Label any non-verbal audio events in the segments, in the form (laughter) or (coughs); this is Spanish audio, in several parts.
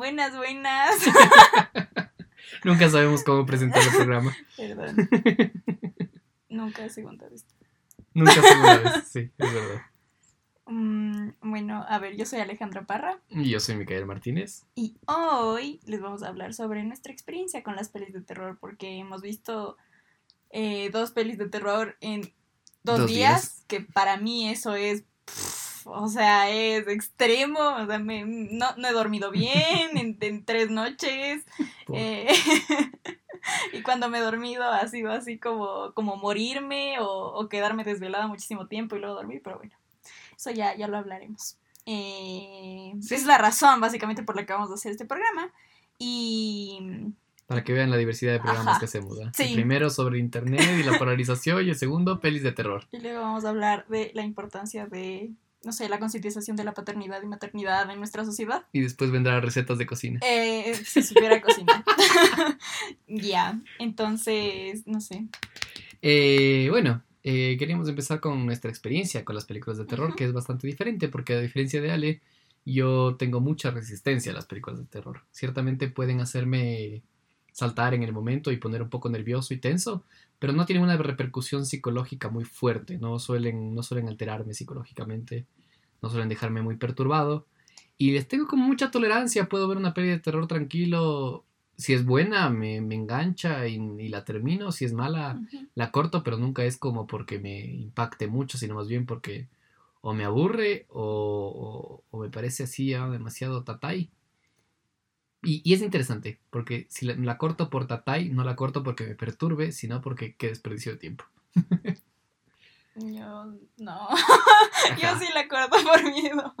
Buenas, buenas. (laughs) Nunca sabemos cómo presentar el programa. (laughs) Perdón. (laughs) Nunca es segunda vez. Nunca segunda vez, sí, es verdad. Mm, bueno, a ver, yo soy Alejandra Parra Y yo soy Micael Martínez. y hoy les vamos a hablar sobre nuestra experiencia con las pelis de terror porque hemos visto eh, dos pelis de terror en dos, Dos días, días. que para mí eso es, pff, o sea, es extremo, o sea, me- no, no he dormido bien en, en tres noches. (laughs) Eh, (laughs) y cuando me he dormido ha sido así como, como morirme o, o quedarme desvelada muchísimo tiempo y luego dormir, pero bueno, eso ya, ya lo hablaremos. Eh, Sí. Es la razón básicamente por la que vamos a hacer este programa. Y Para que vean la diversidad de programas Ajá. que hacemos. Sí. El primero sobre internet y la polarización y el segundo pelis de terror. Y luego vamos a hablar de la importancia de, no sé, la concientización de la paternidad y maternidad en nuestra sociedad. Y después vendrán recetas de cocina. Eh, si supiera (laughs) cocinar. (laughs) ya, entonces, no sé. Eh, bueno, eh, queríamos empezar con nuestra experiencia con las películas de terror, que es bastante diferente, porque a diferencia de Ale, yo tengo mucha resistencia a las películas de terror. Ciertamente pueden hacerme saltar en el momento y poner un poco nervioso y tenso, pero no tienen una repercusión psicológica muy fuerte, no suelen, no suelen alterarme psicológicamente, no suelen dejarme muy perturbado. Y les tengo como mucha tolerancia, puedo ver una peli de terror tranquilo. Si es buena, me, me engancha y, y la termino. Si es mala, la corto, pero nunca es como porque me impacte mucho, sino más bien porque o me aburre o, o- o me parece así ya demasiado tatay. Y, y es interesante, porque si la, la corto por tatay, no la corto porque me perturbe, sino porque qué desperdicio de tiempo. Yo no. (laughs) Yo sí la acuerdo (laughs) por miedo.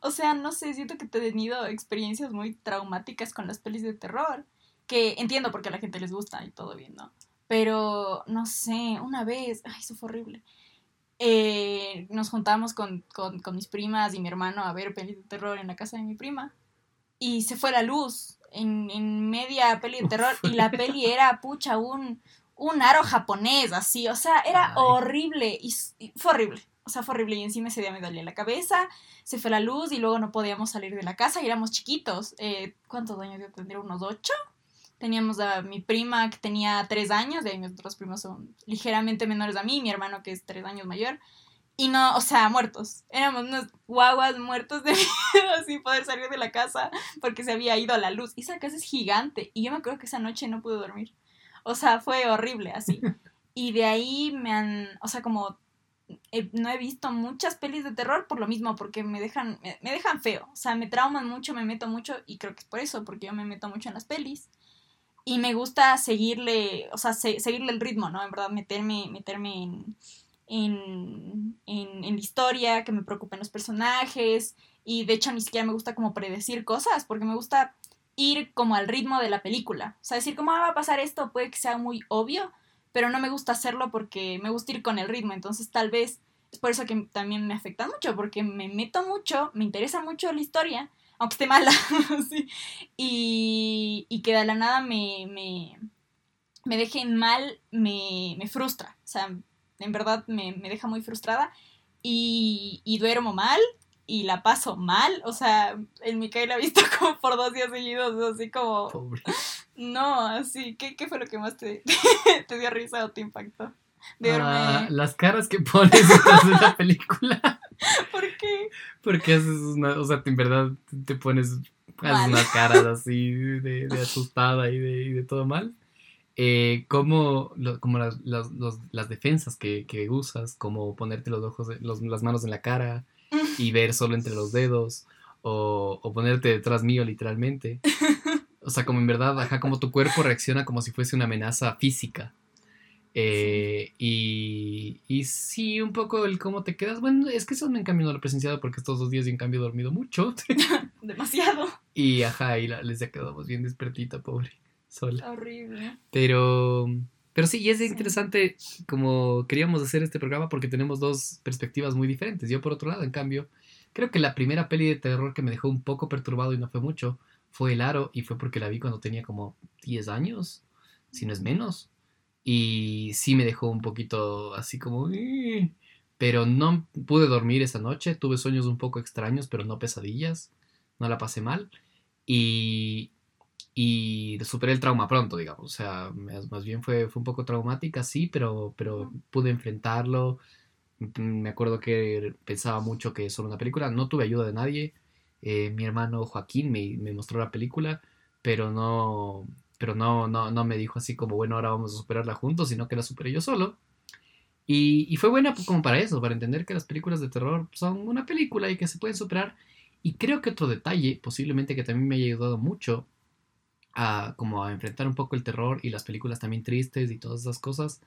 O sea, no sé, siento que he tenido experiencias muy traumáticas con las pelis de terror. Que entiendo por qué a la gente les gusta y todo bien, ¿no? Pero, no sé, una vez, ay, eso fue horrible. Eh, nos juntamos con, con, con mis primas y mi hermano a ver pelis de terror en la casa de mi prima. Y se fue la luz en, en media peli de terror. Y la peli era, pucha, un, un aro japonés, así. O sea, era Ay. horrible. Y fue horrible. O sea, fue horrible. Y encima ese día me dolía la cabeza. Se fue la luz y luego no podíamos salir de la casa. Y éramos chiquitos. Eh, ¿Cuántos años yo tendría? ¿Unos ocho? Teníamos a mi prima que tenía tres años. De ahí mis otros primos son ligeramente menores a mí. Mi hermano que es tres años mayor. Y no, o sea, muertos. Éramos unos guaguas muertos de (laughs) miedo sin poder salir de la casa porque se había ido la luz. Y esa casa es gigante. Y yo me acuerdo que esa noche no pude dormir. O sea, fue horrible así. (laughs) Y de ahí me han, o sea, como eh, no he visto muchas pelis de terror por lo mismo, porque me dejan, me, me dejan feo. O sea, me trauman mucho, me meto mucho. Y creo que es por eso, porque yo me meto mucho en las pelis. Y me gusta seguirle, o sea, se- seguirle el ritmo, ¿no? En verdad, meterme, meterme en, en, en, en la historia, que me preocupen los personajes. Y de hecho ni siquiera me gusta como predecir cosas, porque me gusta ir como al ritmo de la película. O sea, decir cómo va a pasar esto puede que sea muy obvio, pero no me gusta hacerlo porque me gusta ir con el ritmo. Entonces tal vez es por eso que también me afecta mucho, porque me meto mucho, me interesa mucho la historia, aunque esté mala, (laughs) sí, y, y que de la nada me, me, me deje mal, me, me frustra. O sea, en verdad me, me deja muy frustrada y, y duermo mal y la paso mal. O sea, el Micael ha visto (laughs) como por dos días seguidos, así como, Pobre. no, así, ¿qué, qué fue lo que más te, (laughs) te dio risa o te impactó? Ah, las caras que pones de la película. (laughs) ¿Por qué? Porque haces una, o sea, en verdad te pones haces unas caras así de, de asustada y de, y de todo mal. Eh, como lo- como las, las, los- las defensas que, que usas, como ponerte los ojos, los- las manos en la cara y ver solo entre los dedos, o, o ponerte detrás mío literalmente. (laughs) O sea, como en verdad, ajá, como tu cuerpo reacciona como si fuese una amenaza física. Eh, y, y sí, un poco el cómo te quedas. Bueno, es que eso en cambio no lo he presenciado porque estos dos días yo en cambio he dormido mucho. (laughs) Demasiado. y ajá, y la, les ha quedado más bien despertita, pobre, sola. Horrible. Pero, pero sí, y es Sí. interesante como queríamos hacer este programa porque tenemos dos perspectivas muy diferentes. Yo por otro lado, en cambio, creo que la primera peli de terror que me dejó un poco perturbado y no fue mucho fue El Aro y fue porque la vi cuando tenía como 10 años, si no es menos. Y sí me dejó un poquito así como... "Eh", Pero no pude dormir esa noche, tuve sueños un poco extraños, pero no pesadillas, no la pasé mal. y, y superé el trauma pronto, digamos. O sea, más, bien fue, fue un poco traumática, sí, pero, pero pude enfrentarlo. Mm, Me acuerdo que pensaba mucho que es solo una película. No tuve ayuda de nadie. Eh, mi hermano Joaquín me, me mostró la película, pero no, pero no, no, no me dijo así como, bueno, ahora vamos a superarla juntos, sino que la superé yo solo. Y, y fue buena como para eso, para entender que las películas de terror son una película y que se pueden superar. Y creo que otro detalle, posiblemente que también me haya ayudado mucho a como a enfrentar un poco el terror y las películas también tristes y todas esas cosas,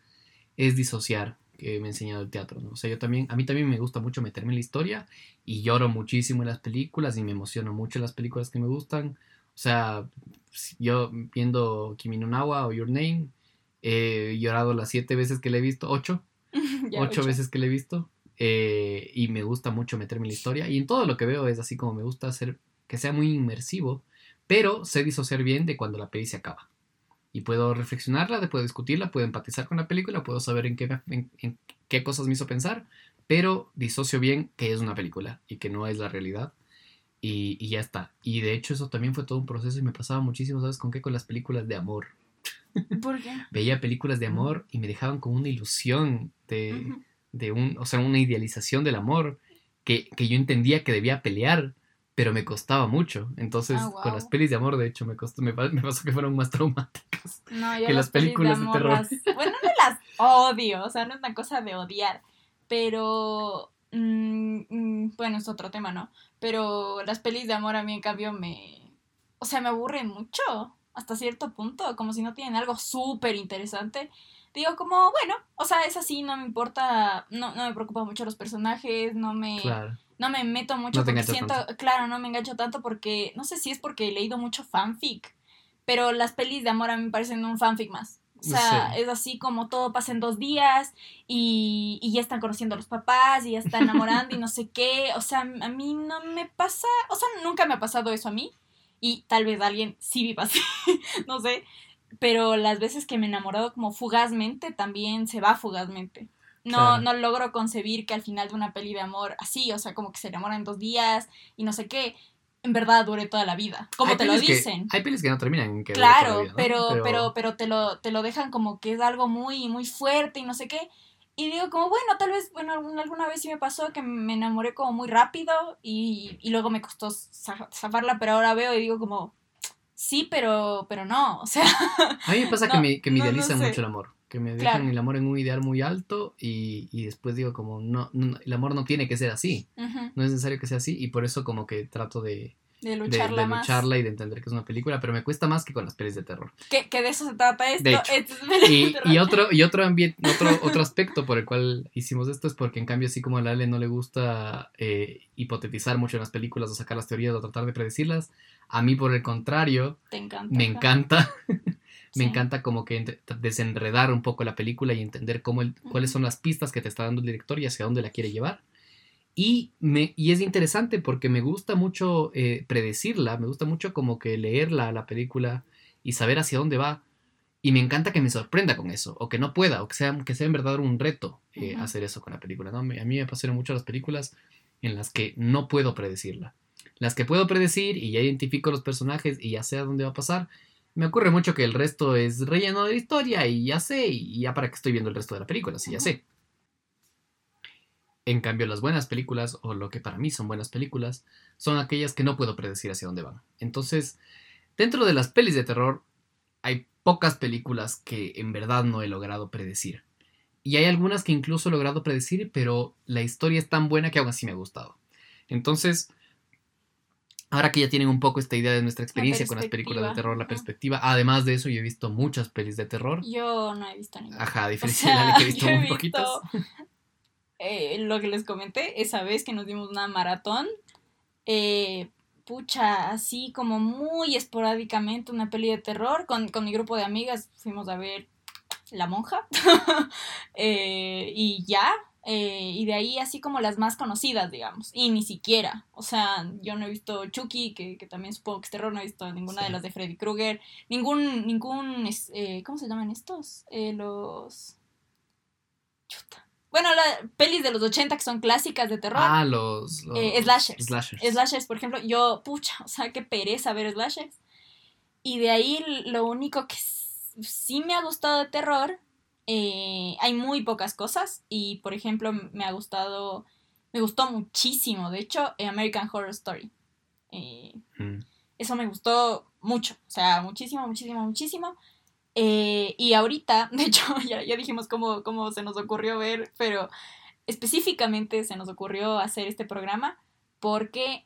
es disociar, que me ha enseñado el teatro, ¿no? O sea, yo también, a mí también me gusta mucho meterme en la historia y lloro muchísimo en las películas y me emociono mucho en las películas que me gustan. O sea, yo viendo Kimi no Nawa o Your Name, he llorado las siete veces que le he visto, ocho, (laughs) Ya, ocho ocho. veces que le he visto. eh, y me gusta mucho meterme en la historia. Y en todo lo que veo es así como me gusta hacer que sea muy inmersivo, pero sé disociar bien de cuando la peli se acaba. Y puedo reflexionarla, puedo discutirla, puedo empatizar con la película, puedo saber en qué, me- en, en qué cosas me hizo pensar, pero disocio bien que es una película y que no es la realidad. Y, y ya está. Y de hecho eso también fue todo un proceso y me pasaba muchísimo, ¿sabes con qué? Con las películas de amor. (laughs) ¿Por qué? Veía películas de amor y me dejaban con una ilusión de, de un, o sea, una idealización del amor que, que yo entendía que debía pelear, pero me costaba mucho. Entonces, Ah, con las pelis de amor, de hecho, me, costó, me, pa- me pasó que fueron más traumáticas. No, yo que las películas de amor terror. las- Bueno, no las odio, o sea, no es una cosa de odiar, pero... mm, mm, bueno, es otro tema, ¿no? Pero las pelis de amor a mí, en cambio, me... O sea, me aburren mucho, hasta cierto punto, como si no tienen algo súper interesante. Digo, como, bueno, o sea, es así, no me importa, no, no me preocupan mucho los personajes, no me Claro. No me meto mucho No porque siento, tanto. claro, no me engancho tanto porque, no sé si es porque he leído mucho fanfic, pero las pelis de amor a mí me parecen un fanfic más. O sea, Sí. es así como todo pasa en dos días y, y ya están conociendo a los papás y ya están enamorando y no sé qué. O sea, a mí no me pasa, o sea, nunca me ha pasado eso a mí y tal vez a alguien sí viva así, (laughs) no sé. Pero las veces que me he enamorado como fugazmente, también se va fugazmente. No, Claro. no logro concebir que al final de una peli de amor así, o sea, como que se enamora en dos días y no sé qué, en verdad dure toda la vida. Como Hay te lo que- dicen. hay pelis que no terminan en que Claro, vida, ¿no? pero, pero, pero te lo, te lo dejan como que es algo muy, muy fuerte y no sé qué. Y digo como, bueno, tal vez, bueno, alguna vez sí me pasó que me enamoré como muy rápido y, y luego me costó za- zafarla, pero ahora veo y digo como, sí, pero, pero no, o sea, A mí me pasa (laughs) que No, me, que me no, no idealizan sé. mucho el amor. Que me Claro. dejan el amor en un ideal muy alto y, y después digo como, no, no, el amor no tiene que ser así. ujú, No es necesario que sea así y por eso como que trato de, de de, lucharla de más. lucharla y de entender que es una película, pero me cuesta más que con las pelis de terror. Que, que de eso se trata esto. De hecho. es Y, y otro, y otro otro, otro aspecto por el cual hicimos esto es porque en cambio así como a la Ale no le gusta eh, hipotetizar mucho en las películas o sacar las teorías o tratar de predecirlas, a mí por el contrario Te encanta. me encanta, (laughs) me Sí. encanta como que desenredar un poco la película y entender cómo el- cuáles son las pistas que te está dando el director y hacia dónde la quiere llevar. Y, me, y es interesante porque me gusta mucho eh, predecirla, me gusta mucho como que leerla, la película, y saber hacia dónde va. Y me encanta que me sorprenda con eso, o que no pueda, o que sea, que sea en verdad un reto eh, hacer eso con la película. ¿no? Me- A mí me pasaron mucho las películas en las que no puedo predecirla. Las que puedo predecir y ya identifico los personajes y ya sé a dónde va a pasar, me ocurre mucho que el resto es relleno de la historia y ya sé, y ya para qué estoy viendo el resto de la película, si ya sé. En cambio, las buenas películas, o lo que para mí son buenas películas, son aquellas que no puedo predecir hacia dónde van. Entonces, dentro de las pelis de terror, hay pocas películas que en verdad no he logrado predecir. Y hay algunas que incluso he logrado predecir, pero la historia es tan buena que aún así me ha gustado. Entonces, ahora que ya tienen un poco esta idea de nuestra experiencia con las películas de terror, la ajá. perspectiva, además de eso, yo he visto muchas pelis de terror. Yo no he visto ninguna. Ajá, a O diferencia de que he visto (laughs) he muy poquitas. (laughs) eh, lo que les comenté, esa vez que nos dimos una maratón, eh, pucha, así como muy esporádicamente una peli de terror, con, con mi grupo de amigas fuimos a ver La Monja, (laughs) eh, y ya, eh, y de ahí así como las más conocidas, digamos, y ni siquiera, o sea, yo no he visto Chucky, que, que también supongo que es terror, no he visto ninguna de las de Freddy Krueger, ningún, ningún, eh, ¿cómo se llaman estos? Eh, los... Chuta. Bueno, las pelis de los 80 que son clásicas de terror. Ah, los, los slashers. slashers. Slashers, por ejemplo, yo, pucha, o sea, qué pereza ver slashers. Y de ahí lo único que sí me ha gustado de terror, eh, hay muy pocas cosas. Y, por ejemplo, me ha gustado, me gustó muchísimo, de hecho, eh, American Horror Story. Eh, Mm. eso me gustó mucho, o sea, muchísimo, muchísimo, muchísimo. Eh, y ahorita, (laughs) de hecho, ya, ya dijimos cómo, cómo se nos ocurrió ver, pero específicamente se nos ocurrió hacer este programa porque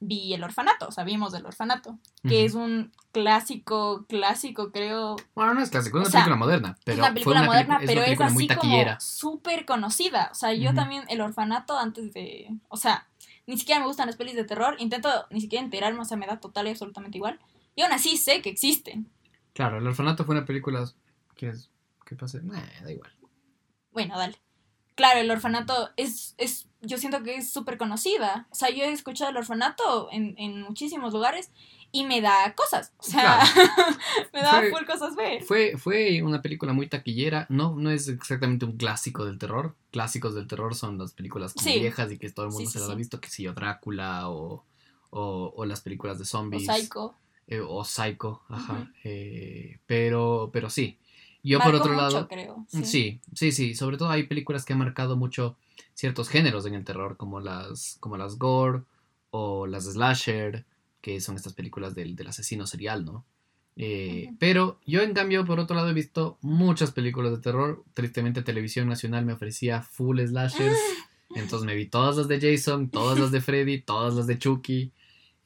vi El Orfanato, o sea, vimos El Orfanato, que es un clásico, clásico, creo. Bueno, no es clásico, es una o sea, película moderna. Pero es una fue película una moderna, pero una es muy así como súper conocida. O sea, yo también El Orfanato antes de... O sea, ni siquiera me gustan las pelis de terror, intento ni siquiera enterarme, o sea, me da total y absolutamente igual. Y aún así sé que existen. Claro, El Orfanato fue una película. ¿Quieres que pase? Nah, da igual. Bueno, dale. Claro, el orfanato es, es yo siento que es súper conocida. O sea, yo he escuchado el orfanato en, en muchísimos lugares y me da cosas. O sea, (laughs) me da Fue- full cosas ver. Fue, fue una película muy taquillera. No, no es exactamente un clásico del terror. Clásicos del terror son las películas como Sí. viejas y que todo el mundo Sí, se sí, las ha sí. visto, que si yo, Drácula o, o, o las películas de O zombies. Psycho. eh, o Psycho, ajá. Eh, pero, pero sí. Yo por otro mucho, lado. creo. Sí. sí, sí, Sobre todo hay películas que han marcado mucho ciertos géneros en el terror, como las, como las gore o las slasher, que son estas películas del, del asesino serial, ¿no? Eh. Pero yo, en cambio, por otro lado, he visto muchas películas de terror. Tristemente, Televisión Nacional me ofrecía full slashers. (laughs) Entonces me vi todas las de Jason, todas las de Freddy, todas las de Chucky.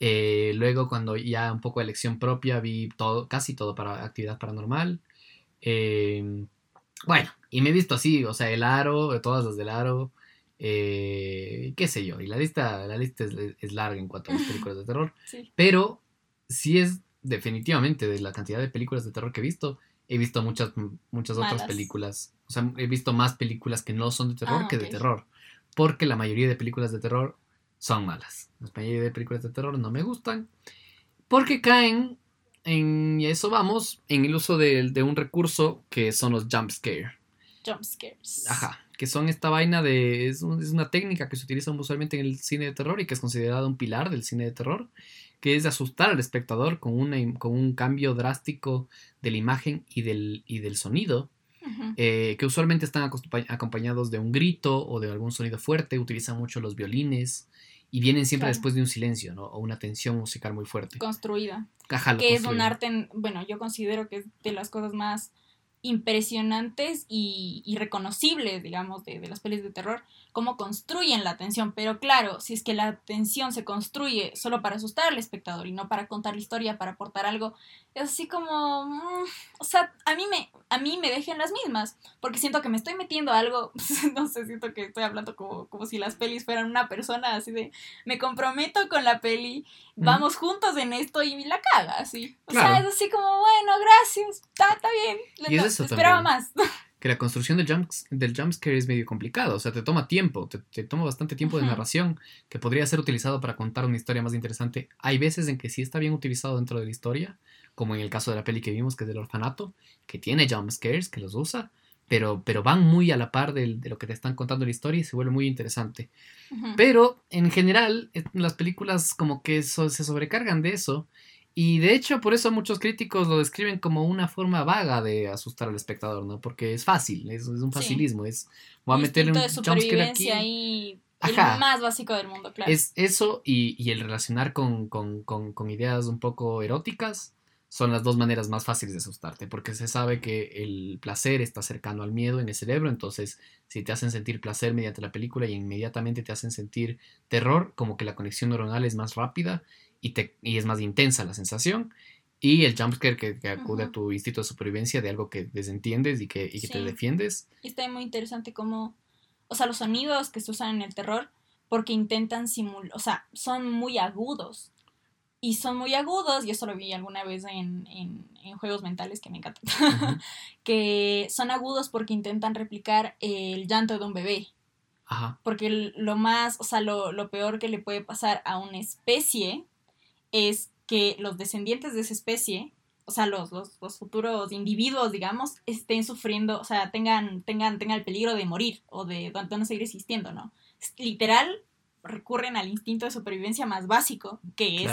Eh, luego, cuando ya un poco de elección propia, vi todo, casi todo para actividad paranormal. Eh, bueno, y me he visto así, o sea, el aro, todas las del aro. Eh, qué sé yo, y la lista, la lista es, es larga en cuanto a las (laughs) películas de terror. Sí. Pero sí es definitivamente de la cantidad de películas de terror que he visto. He visto muchas, muchas otras películas. O sea, he visto más películas que no son de terror Ah, que de terror. Porque la mayoría de películas de terror son malas. La mayoría de películas de terror no me gustan. Porque caen en, y a eso vamos, en el uso de, de un recurso que son los jump scare. Jump scares. Ajá. Que son esta vaina de. Es, un- es una técnica que se utiliza usualmente en el cine de terror y que es considerada un pilar del cine de terror. Que es de asustar al espectador con, una, con un cambio drástico de la imagen y del, y del sonido. Eh, que usualmente están acompañados de un grito o de algún sonido fuerte. Utilizan mucho los violines. Y vienen siempre Claro. después de un silencio, ¿no? O una tensión musical muy fuerte. Construida. Ajá, que es un arte, en- bueno, yo considero que es de las cosas más impresionantes y, y reconocibles, digamos, de, de las pelis de terror, cómo construyen la tensión. Pero claro, si es que la tensión se construye solo para asustar al espectador y no para contar la historia, para aportar algo, es así como, mm, o sea, a mí me, a mí me dejen las mismas, porque siento que me estoy metiendo a algo, (laughs) no sé, siento que estoy hablando como, como si las pelis fueran una persona, así de, me comprometo con la peli, vamos juntos en esto y la caga, así. O Claro. sea, es así como, bueno, gracias, está, bien. Y es No, eso esperaba más. (laughs) que la construcción del, jump, del jumpscare es medio complicado, o sea, te toma tiempo, te, te toma bastante tiempo de Ujú. narración que podría ser utilizado para contar una historia más interesante. Hay veces en que sí está bien utilizado dentro de la historia, como en el caso de la peli que vimos, que es del orfanato, que tiene jumpscares, que los usa, pero, pero van muy a la par del- de lo que te están contando la historia y se vuelve muy interesante. Ujú. Pero en general, eh, las películas como que so- se sobrecargan de eso. Y de hecho, por eso muchos críticos lo describen como una forma vaga de asustar al espectador, ¿no? Porque es fácil, es, es un Sí. facilismo, es voy a meterle un de jumpscare aquí. supervivencia y Ajá. el más básico del mundo, claro. Es eso y, y el relacionar con, con- con- con ideas un poco eróticas son las dos maneras más fáciles de asustarte, porque se sabe que el placer está cercano al miedo en el cerebro, entonces si te hacen sentir placer mediante la película y inmediatamente te hacen sentir terror, como que la conexión neuronal es más rápida y, te, y es más intensa la sensación. Y el jumpscare que, que acude a tu instinto de supervivencia de algo que desentiendes y que, y que te defiendes. Y está muy interesante cómo, o sea, los sonidos que se usan en el terror, porque intentan simular, o sea, son muy agudos. Y son muy agudos, y eso lo vi alguna vez en, en, en juegos mentales que me encantan, (laughs) que son agudos porque intentan replicar el llanto de un bebé. Ajá. Porque lo más, o sea, lo, lo peor que le puede pasar a una especie es que los descendientes de esa especie o sea, los, los, los, futuros individuos, digamos, estén sufriendo, o sea, tengan, tengan, tengan el peligro de morir o de, de no seguir existiendo, ¿no? Literal, recurren al instinto de supervivencia más básico, que es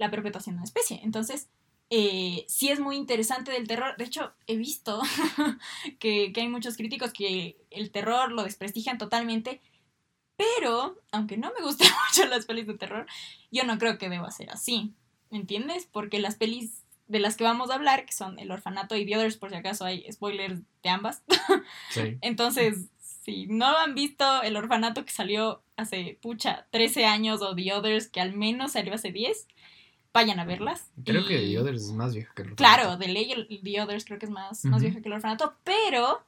la perpetuación de una especie. Entonces, eh, sí es muy interesante del terror. De hecho, he visto (laughs) que, que hay muchos críticos que el terror lo desprestigian totalmente, pero, aunque no me gusten (laughs) mucho las pelis de terror, yo no creo que deba ser así. ¿Me entiendes? Porque las pelis de las que vamos a hablar, que son El Orfanato y The Others, por si acaso hay spoilers de ambas. (laughs) Sí. Entonces, si no han visto El Orfanato que salió hace, pucha, 13 años o The Others que al menos salió hace 10, vayan a verlas. Creo que The Others es más vieja que El Orfanato. Claro, de ley The Others creo que es más, más vieja que El Orfanato, pero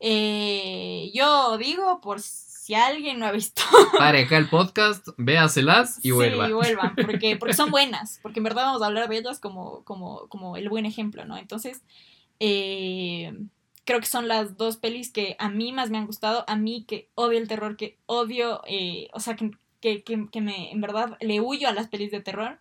eh, yo digo, por si alguien no ha visto. (laughs) Pare acá el podcast, véaselas y vuelvan. Sí, vuelvan, (laughs) porque, porque son buenas, porque en verdad vamos a hablar de ellas como, como, como el buen ejemplo, ¿no? Entonces, eh, creo que son las dos pelis que a mí más me han gustado, a mí que odio el terror, que odio, eh, o sea, que, que, que, me, en verdad, le huyo a las pelis de terror.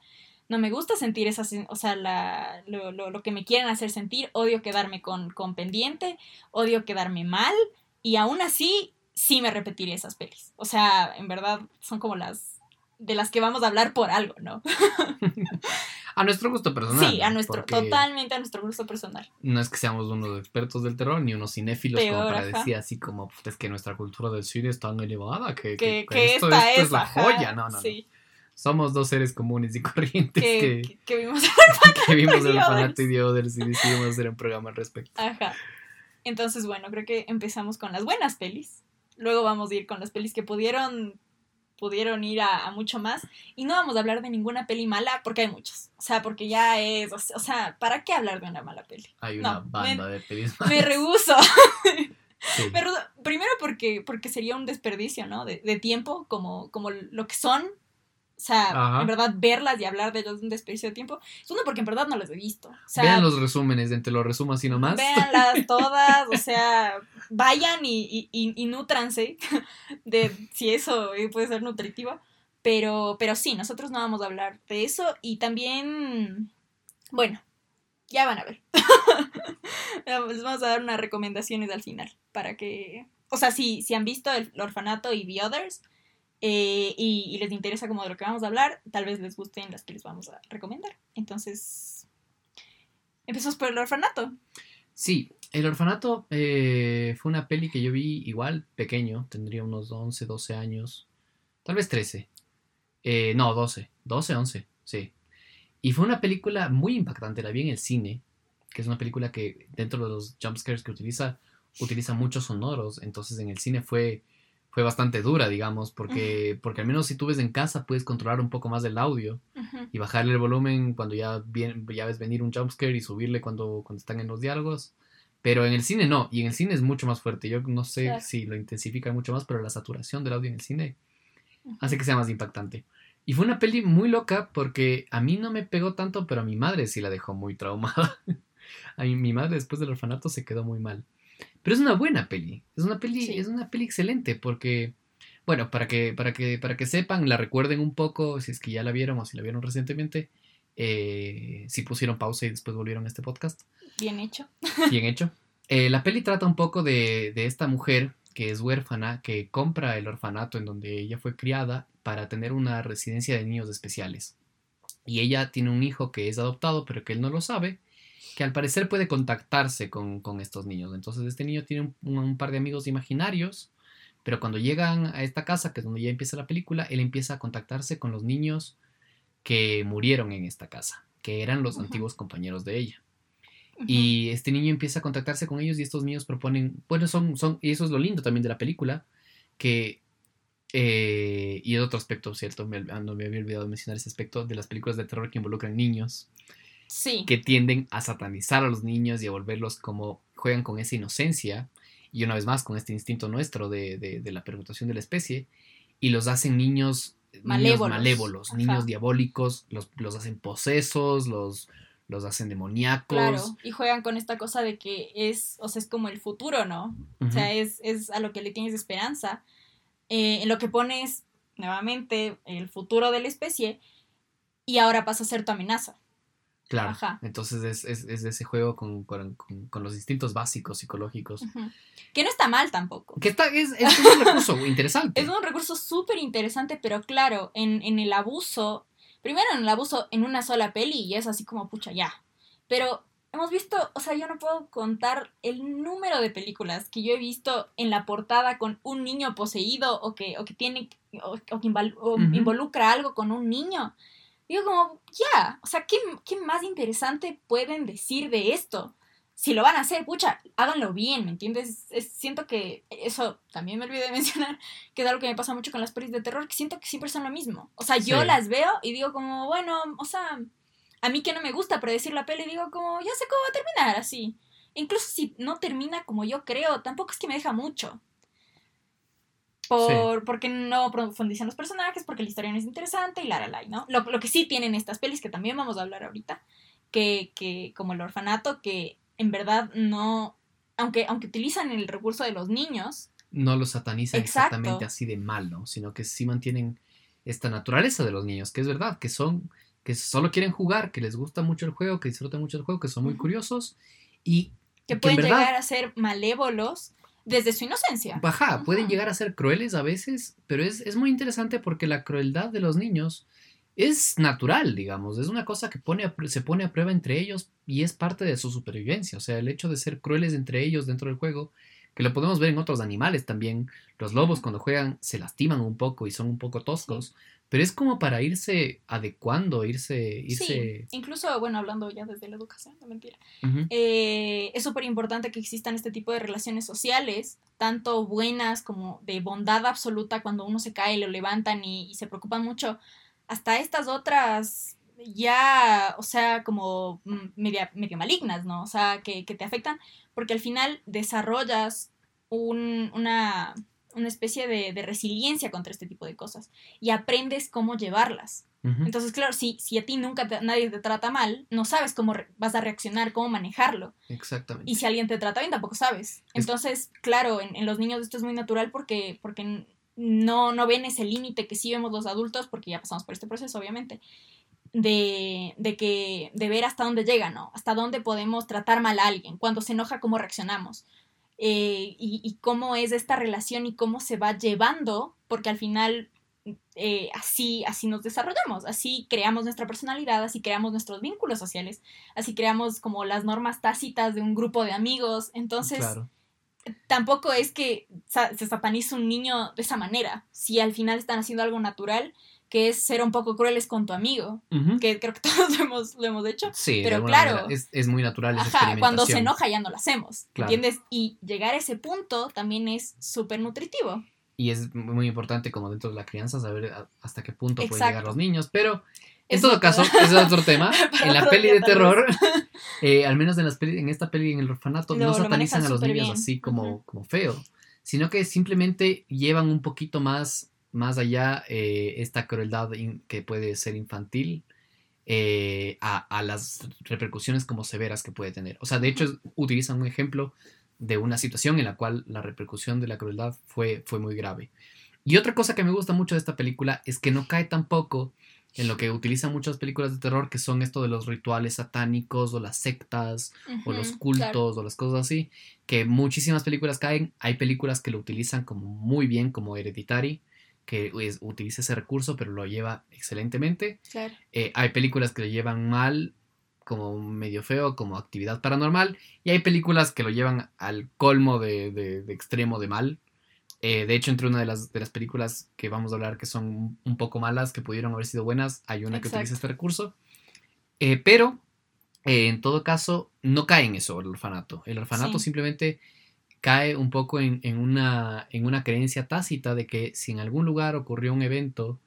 No me gusta sentir esas, o sea, la, lo, lo, lo, que me quieren hacer sentir, odio quedarme con, con pendiente, odio quedarme mal, y aún así sí me repetiría esas pelis. O sea, en verdad son como las de las que vamos a hablar por algo, ¿no? (laughs) a nuestro gusto personal. Sí, a nuestro, totalmente a nuestro gusto personal. No es que seamos unos expertos del terror ni unos cinéfilos como para decir así como es que nuestra cultura del cine es tan elevada que, que, esto, es, la joya. No, no, no. Somos dos seres comunes y (laughs) corrientes que, que, vimos el (laughs) vimos el fanato y y decidimos hacer un programa al respecto. Ajá. Entonces, bueno, creo que empezamos con las buenas pelis. Luego vamos a ir con las pelis que pudieron pudieron ir a, mucho más. Y no vamos a hablar de ninguna peli mala porque hay muchas. O sea, porque ya es. O sea, ¿para qué hablar de una mala peli? Hay una banda de pelis malas. (laughs) Me rehuso. primero porque, porque sería un desperdicio, ¿no? De, de tiempo, como, como lo que son o sea, en verdad, verlas y hablar de ellos un desperdicio de tiempo. Es uno porque en verdad no las he visto. Vean los resúmenes, entre los resumo así nomás. Veanlas (laughs) todas, o sea, vayan y, y, y, nútranse (laughs) de si eso puede ser nutritivo. Pero, pero sí, nosotros no vamos a hablar de eso. Y también, bueno, ya van a ver. (laughs) Les vamos a dar unas recomendaciones al final para que, o sea, si, si han visto el orfanato y The Others eh, y, les interesa como de lo que vamos a hablar, tal vez les gusten las que les vamos a recomendar. Entonces, empezamos por el orfanato. Sí, el orfanato eh, fue una peli que yo vi igual pequeño, tendría unos 11, 12 años, tal vez 13. Eh, no, 12, 12, 11, sí. Y fue una película muy impactante, la vi en el cine, que es una película que dentro de los jumpscares que utiliza, utiliza muchos sonoros, entonces en el cine fue fue bastante dura, digamos, porque, porque al menos si tú ves en casa puedes controlar un poco más el audio y bajarle el volumen cuando ya, ya ves venir un jumpscare y subirle cuando, cuando están en los diálogos. Pero en el cine no, y en el cine es mucho más fuerte. Yo no sé si lo intensifica mucho más, pero la saturación del audio en el cine hace que sea más impactante. Y fue una peli muy loca porque a mí no me pegó tanto, pero a mi madre sí la dejó muy traumada. (laughs) a mí, mi madre después del orfanato se quedó muy mal. Pero es una buena peli. Es una peli, es una peli excelente porque, bueno, para que, para que, para que sepan, la recuerden un poco, si es que ya la vieron o si la vieron recientemente, eh, si pusieron pausa y después volvieron a este podcast. Bien hecho. (laughs) Bien hecho. Eh, la peli trata un poco de, de esta mujer que es huérfana, que compra el orfanato en donde ella fue criada para tener una residencia de niños especiales. Y ella tiene un hijo que es adoptado, pero que él no lo sabe que al parecer puede contactarse con, estos niños. Entonces este niño tiene un, par de amigos imaginarios, pero cuando llegan a esta casa, que es donde ya empieza la película, él empieza a contactarse con los niños que murieron en esta casa, que eran los antiguos compañeros de ella. Y este niño empieza a contactarse con ellos y estos niños proponen, bueno, son, son, y eso es lo lindo también de la película, que, eh, y es otro aspecto, ¿cierto? Me, no me había olvidado mencionar ese aspecto de las películas de terror que involucran niños que tienden a satanizar a los niños y a volverlos como juegan con esa inocencia y una vez más con este instinto nuestro de, de, la permutación de la especie y los hacen niños malévolos, malévolos niños diabólicos, los, los, hacen posesos, los, los hacen demoníacos. Claro, y juegan con esta cosa de que es, o sea, es como el futuro, ¿no? O sea, es, es, a lo que le tienes esperanza. Eh, en lo que pones, nuevamente, el futuro de la especie y ahora pasa a ser tu amenaza. Claro. Ajá. Entonces es, es, es ese juego con, con, con- los instintos básicos psicológicos. Que no está mal tampoco. Que está, es, es un recurso (laughs) interesante. Es un recurso súper interesante, pero claro, en, en el abuso, primero en el abuso en una sola peli y es así como, pucha, ya. Pero hemos visto, o sea, yo no puedo contar el número de películas que yo he visto en la portada con un niño poseído o que, o que tiene, o, o que inval- o Ujú. involucra algo con un niño. Digo como, ya, o sea, ¿qué, ¿qué más interesante pueden decir de esto? Si lo van a hacer, pucha, háganlo bien, ¿me entiendes? Es- siento que eso también me olvidé de (laughs) mencionar, que es algo que me pasa mucho con las pelis de terror, que siento que siempre son lo mismo. O sea, yo Sí. las veo y digo como, bueno, o sea, a mí que no me gusta predecir la peli, digo como, ya sé cómo va a terminar así. Incluso si no termina como yo creo, tampoco es que me deja mucho. Por, Porque no profundizan los personajes, porque la historia no es interesante y la, la, la, ¿no? Lo, lo que sí tienen estas pelis, que también vamos a hablar ahorita, que, que como el orfanato, que en verdad no, aunque, aunque utilizan el recurso de los niños, No lo satanizan Exacto. exactamente así de mal, ¿no? Sino que sí mantienen esta naturaleza de los niños, que es verdad, que son, que solo quieren jugar, que les gusta mucho el juego, que disfrutan mucho el juego, que son muy curiosos y que en pueden verdad- llegar a ser malévolos desde su inocencia. Ajá, pueden llegar a ser crueles a veces, pero es, es muy interesante porque la crueldad de los niños es natural, digamos, es una cosa que pone a se pone a prueba entre ellos y es parte de su supervivencia, o sea, el hecho de ser crueles entre ellos dentro del juego, que lo podemos ver en otros animales también, los lobos cuando juegan se lastiman un poco y son un poco toscos, pero es como para irse adecuando, irse... irse... Sí, incluso, bueno, hablando ya desde la educación, no mentira. Eh, es súper importante que existan este tipo de relaciones sociales, tanto buenas como de bondad absoluta cuando uno se cae, lo levantan y, y se preocupan mucho, hasta estas otras ya, o sea, como media, medio malignas, ¿no? O sea, que, que te afectan, porque al final desarrollas un- una, una especie de, de resiliencia contra este tipo de cosas y aprendes cómo llevarlas. Entonces, claro, si, si a ti nunca te- nadie te trata mal, no sabes cómo re- vas a reaccionar, cómo manejarlo. Exactamente. Y si alguien te trata bien, tampoco sabes. Es- Entonces, claro, en, en los niños esto es muy natural porque, porque no, no ven ese límite que sí vemos los adultos, porque ya pasamos por este proceso, obviamente, de, de, que, de ver hasta dónde llega, ¿no? Hasta dónde podemos tratar mal a alguien, cuando se enoja, cómo reaccionamos. Eh, y, y cómo es esta relación y cómo se va llevando, porque al final eh, así, así nos desarrollamos, así creamos nuestra personalidad, así creamos nuestros vínculos sociales, así creamos como las normas tácitas de un grupo de amigos. Entonces, Claro. tampoco es que sa- se sataniza un niño de esa manera, si al final están haciendo algo natural, que es ser un poco crueles con tu amigo, Ujú. que creo que (laughs) todos lo hemos, lo hemos hecho. Sí, pero claro. es, es muy natural esa Ajá, cuando se enoja ya no lo hacemos, Claro. ¿entiendes? Y llegar a ese punto también es súper nutritivo. Y es muy importante como dentro de la crianza saber hasta qué punto pueden Exacto. llegar los niños. Pero en todo caso, (laughs) ese es otro tema. (laughs) en la peli de terror, eh, al menos en, las peli- en esta peli en el orfanato, Lo- no satanizan a los niños bien. así como, Ujú. como feo, sino que simplemente llevan un poquito más, más allá eh, esta crueldad que puede ser infantil. eh, a, a las repercusiones como severas que puede tener. O sea, de hecho, utilizan un ejemplo de una situación en la cual la repercusión de la crueldad fue, fue muy grave. Y otra cosa que me gusta mucho de esta película es que no cae tampoco en lo que utilizan muchas películas de terror, que son esto de los rituales satánicos o las sectas o los cultos claro. o las cosas así, que muchísimas películas caen. Hay películas que lo utilizan como muy bien, como Hereditary, que es- utiliza ese recurso, pero lo lleva excelentemente. Claro. Eh, hay películas que lo llevan mal, como medio feo, como actividad paranormal. Y hay películas que lo llevan al colmo de, de- de extremo de mal. Eh, de hecho, entre una de las, de las películas que vamos a hablar que son un- poco malas, que pudieron haber sido buenas, hay una que utiliza Exacto. este recurso. Eh, pero, eh, en todo caso, no cae en eso el orfanato. El orfanato Sí. simplemente cae un poco en, en una, en una creencia tácita de que si en algún lugar ocurrió un evento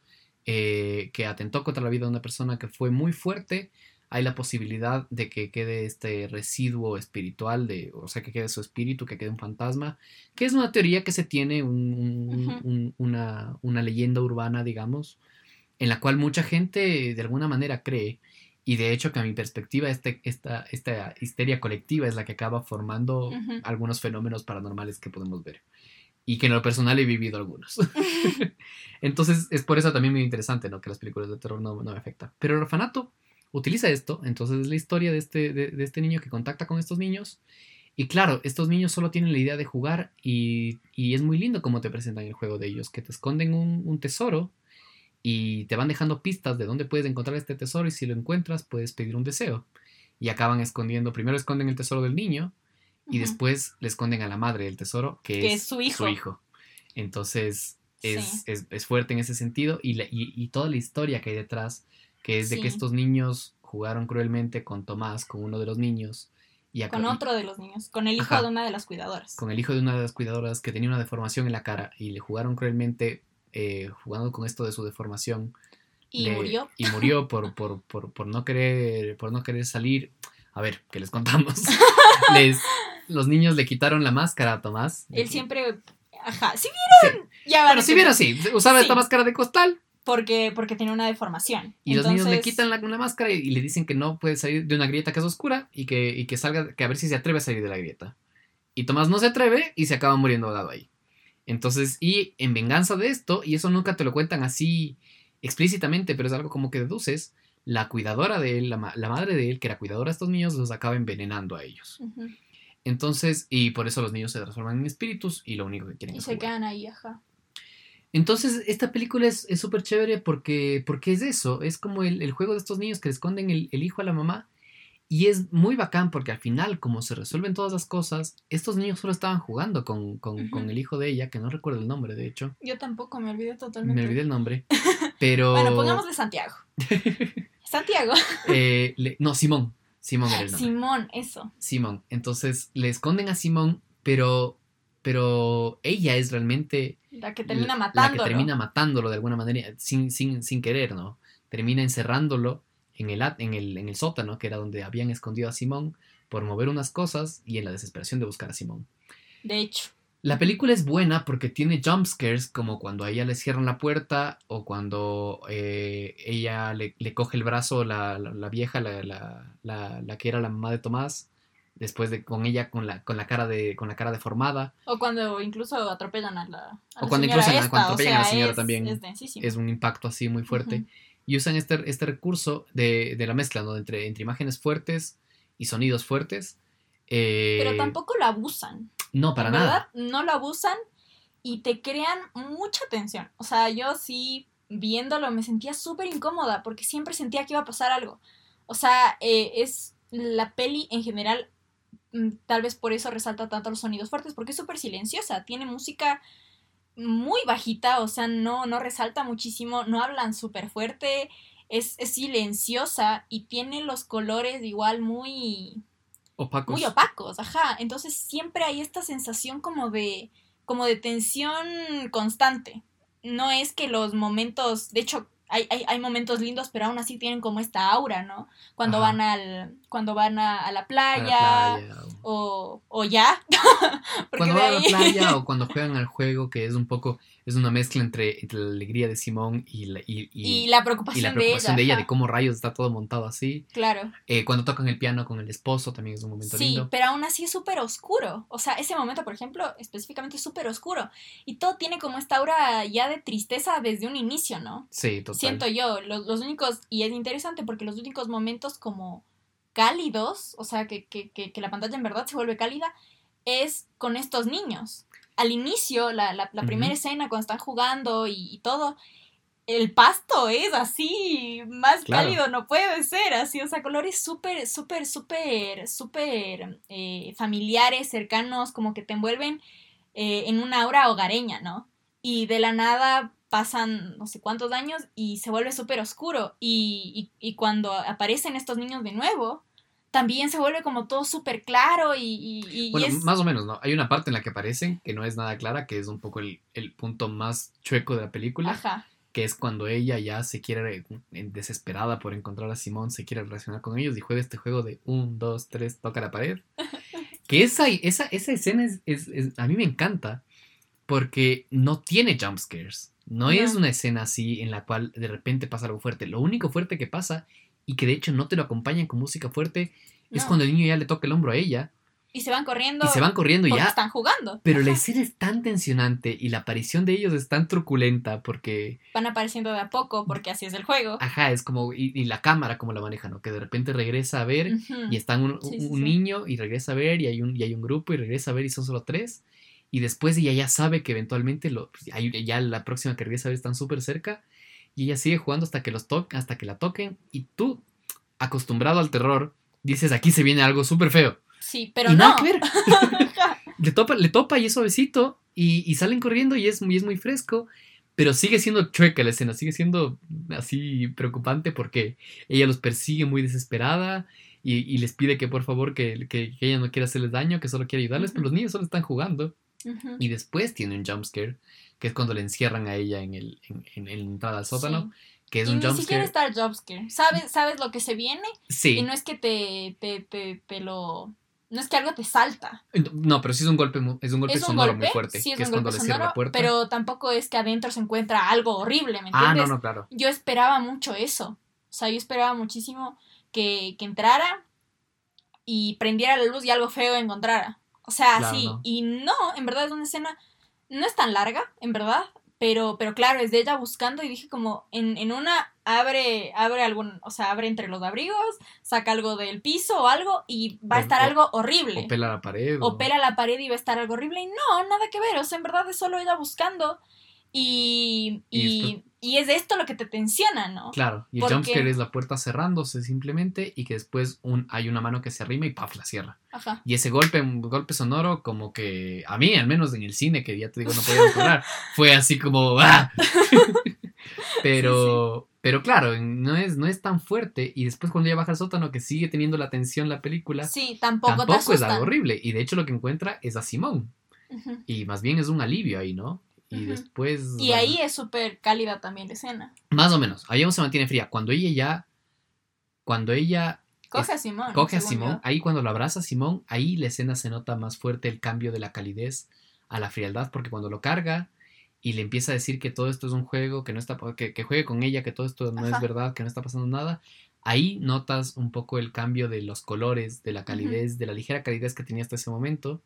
eh, que atentó contra la vida de una persona que fue muy fuerte, hay la posibilidad de que quede este residuo espiritual, de, o sea, que quede su espíritu, que quede un fantasma, que es una teoría que se tiene, un- un- Ujú. un- una, una leyenda urbana, digamos, en la cual mucha gente de alguna manera cree, y de hecho que a mi perspectiva este, esta, esta histeria colectiva es la que acaba formando Ujú. algunos fenómenos paranormales que podemos ver. Y que en lo personal he vivido algunos. (laughs) Entonces es por eso también muy interesante, ¿no? Que las películas de terror no, no me afectan. Pero el orfanato utiliza esto. Entonces es la historia de este, de, de este niño que contacta con estos niños. Y claro, estos niños solo tienen la idea de jugar y, y es muy lindo como te presentan el juego de ellos, que te esconden un, un tesoro y te van dejando pistas de dónde puedes encontrar este tesoro y si lo encuentras puedes pedir un deseo. Y acaban escondiendo, primero esconden el tesoro del niño y después le esconden a la madre del tesoro, que, Que es, su hijo. Entonces es, Sí. es, es fuerte en ese sentido y, la- y, y toda la historia que hay detrás, que es de que estos niños jugaron cruelmente con Tomás, con uno de los niños. Y Con otro de los niños, con el hijo Ajá. de una de las cuidadoras. con el hijo de una de las cuidadoras que tenía una deformación en la cara y le jugaron cruelmente eh, jugando con esto de su deformación Y murió. y murió por, por, por, por no querer por no querer salir a ver que les contamos (laughs) les los niños le quitaron la máscara a Tomás Él siempre. Ajá. Sí. vieron. Ya van bueno si vieron sí usaba esta Sí. máscara de costal Porque, porque tenía una deformación. y los niños le quitan la, una máscara y, y le dicen que no puede salir de una grieta que es oscura y que, y que salga que a ver si se atreve a salir de la grieta y Tomás no se atreve y se acaba muriendo ahogado ahí Entonces, y en venganza de esto, y eso nunca te lo cuentan así explícitamente, pero es algo como que deduces, la cuidadora de él, la, ma- la madre de él, que era cuidadora de estos niños, los acaba envenenando a ellos. Entonces, y por eso los niños se transforman en espíritus y lo único que quieren Y es se jugar. quedan ahí, ajá. Entonces, esta película es es súper chévere porque, porque es eso, es como el, el juego de estos niños que le esconden el, el hijo a la mamá. Y es muy bacán porque al final, como se resuelven todas las cosas, estos niños solo estaban jugando con, con- con el hijo de ella, que no recuerdo el nombre, de hecho. Yo tampoco me olvidé totalmente. Me olvidé el nombre. (laughs) Pero. Bueno, pongámosle Santiago. (laughs) Santiago. eh, le- no, Simón. Simón era el nombre. Simón, eso. Simón. Entonces le esconden a Simón, pero. Pero ella es realmente La que termina matándolo. La que termina matándolo de alguna manera, sin, sin, sin querer, ¿no? Termina encerrándolo en el, en, el, en el sótano, que era donde habían escondido a Simón, por mover unas cosas y en la desesperación de buscar a Simón. De hecho. La película es buena porque tiene jump scares, como cuando a ella le cierran la puerta o cuando eh, ella le, le coge el brazo la, la- la vieja, la, la- que era la mamá de Tomás, después de con ella con la, con la cara de con la cara deformada. O cuando incluso atropellan a la. a O cuando señora incluso- esta, cuando o atropellan a la sea, señora es- también. Es. Es un impacto así muy fuerte. Ujú. Y usan este, este recurso de, de la mezcla, ¿no? Entre, entre imágenes fuertes y sonidos fuertes. Eh, Pero tampoco lo abusan. No, para En nada. verdad, no lo abusan y te crean mucha tensión. O sea, yo sí, viéndolo, me sentía súper incómoda porque siempre sentía que iba a pasar algo. O sea, eh, es la peli en general, mm, tal vez por eso resalta tanto los sonidos fuertes, porque es súper silenciosa, tiene música muy bajita, o sea, no, no resalta muchísimo, no hablan súper fuerte, es, es silenciosa y tiene los colores igual muy Opacos. muy opacos, ajá. Entonces siempre hay esta sensación como de, como de tensión constante. No es que los momentos, de hecho, hay, hay, hay momentos lindos, pero aún así tienen como esta aura, ¿no? Cuando Ajá. van al, cuando van a, a la A la playa, playa, o- O, ya. (laughs) Cuando van a la playa o (laughs) cuando juegan al juego, que es un poco, es una mezcla entre, entre la alegría de Simón y la, y, y- y la y preocupación, la preocupación de ella. de ella, de ajá. cómo rayos está todo montado así. Claro. Eh, cuando tocan el piano con el esposo también es un momento Sí, lindo. pero aún así es súper oscuro. O sea, ese momento, por ejemplo, específicamente es súper oscuro. Y todo tiene como esta aura ya de tristeza desde un inicio, ¿no? Sí, total. Siento yo, los, los únicos, y es interesante porque los únicos momentos como cálidos, o sea, que, que, que, que la pantalla en verdad se vuelve cálida, es con estos niños. Al inicio, la, la, la primera escena, cuando están jugando y, y todo, el pasto es así, más Claro. cálido no puede ser, así, o sea, colores súper, súper, súper, súper eh, familiares, cercanos, como que te envuelven eh, en una aura hogareña, ¿no? Y de la nada pasan no sé cuántos años y se vuelve súper oscuro. Y, y, y cuando aparecen estos niños de nuevo, también se vuelve como todo súper claro y, y, Bueno, es... más o menos, ¿no? Hay una parte en la que aparecen que no es nada clara, que es un poco el, el punto más chueco de la película, Ajá, que es cuando ella ya se quiere, desesperada por encontrar a Simón, se quiere relacionar con ellos y juega este juego de un, dos, tres, toca la pared. (laughs) Que esa, esa, esa escena es, es- es- a mí me encanta porque no tiene jump scares. No No. es una escena así en la cual de repente pasa algo fuerte. Lo único fuerte que pasa y que de hecho no te lo acompañan con música fuerte es cuando el niño ya le toca el hombro a ella Y se van corriendo. Y se van corriendo porque ya. están jugando. Pero la escena es tan tensionante y la aparición de ellos es tan truculenta porque, Van apareciendo de a poco porque así es el juego. ajá, es como, y, y la cámara como la maneja, ¿no? Que de repente regresa a ver y están un, Sí, sí, un sí. niño y regresa a ver y hay, un, y hay un grupo y regresa a ver y son solo tres. Y después ella ya sabe que eventualmente lo, pues, ya la próxima que regresa a ver están súper cerca y ella sigue jugando hasta que, los to- hasta que la toquen y tú, acostumbrado al terror, dices aquí se viene algo súper feo. Sí, pero y no. nada que ver. (laughs) le, topa, le topa y es suavecito y, y salen corriendo y es, muy- es muy fresco. Pero sigue siendo chueca la escena, sigue siendo así preocupante porque ella los persigue muy desesperada y, y les pide que por favor que, que- que ella no quiera hacerles daño, que solo quiere ayudarles, pero los niños solo están jugando. Y después tiene un jumpscare, que es cuando le encierran a ella en, el, en, en- en la entrada al sótano, que es y un ni siquiera está el jumpscare. ¿Sabes, sabes lo que se viene Sí, y no es que te, te, te, te lo... No es que algo te salta. no, pero sí es un golpe, es un golpe es un sonoro golpe, muy fuerte, sí es que es un cuando golpe le sonoro, la puerta. pero tampoco es que adentro se encuentra algo horrible, ¿me ah, entiendes? no, no, claro. Yo esperaba mucho eso. O sea, yo esperaba muchísimo que, que entrara y prendiera la luz y algo feo encontrara. O sea, Claro, sí. no. Y no, en verdad es una escena, no es tan larga, en verdad. Pero, pero claro, es de ella buscando y dije como, en, en una abre, abre algún, o sea, abre entre los abrigos, saca algo del piso o algo y va a estar o- algo horrible. O pela la pared. o pela la pared y va a estar algo horrible. Y no, nada que ver. O sea, en verdad es solo ella buscando. Y, Y y, y es esto lo que te tensiona, ¿no? Claro, y el Porque- jumpscare es la puerta cerrándose simplemente y que después un, hay una mano que se arrima y ¡paf! la cierra. Ajá. Y ese golpe, un golpe sonoro, como que a mí, al menos en el cine, que ya te digo, no podía controlar, (laughs) fue así como ¡ah! pero, pero claro, no es, no es tan fuerte. Y después cuando ella baja al sótano, que sigue teniendo la tensión la película, Sí, tampoco, te es algo horrible. Y de hecho lo que encuentra es a Simón. Y más bien es un alivio ahí, ¿no? Y después... Y bueno, ahí es súper cálida también la escena. Más o menos, ahí aún se mantiene fría. Cuando ella ya... Cuando ella Coge a Simón. coge a Simón, yo. ahí cuando lo abraza a Simón, ahí la escena se nota más fuerte el cambio de la calidez a la frialdad, porque cuando lo carga y le empieza a decir que todo esto es un juego, que no está que, que juegue con ella, que todo esto no Ajá. es verdad, que no está pasando nada, ahí notas un poco el cambio de los colores, de la calidez, de la ligera calidez que tenía hasta ese momento.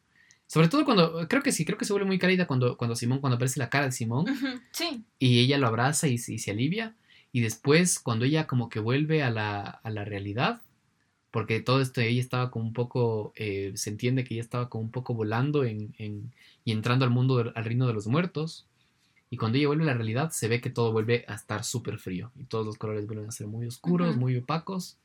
Sobre todo cuando, creo que sí, creo que se vuelve muy cálida cuando, cuando Simón, cuando aparece la cara de Simón Sí, y ella lo abraza y, y se alivia. Y después, cuando ella como que vuelve a la, a la realidad, porque todo esto ella estaba como un poco, eh, se entiende que ella estaba como un poco volando en, en- y entrando al mundo, al reino de los muertos. Y cuando ella vuelve a la realidad, se ve que todo vuelve a estar súper frío. Y todos los colores vuelven a ser muy oscuros, muy opacos.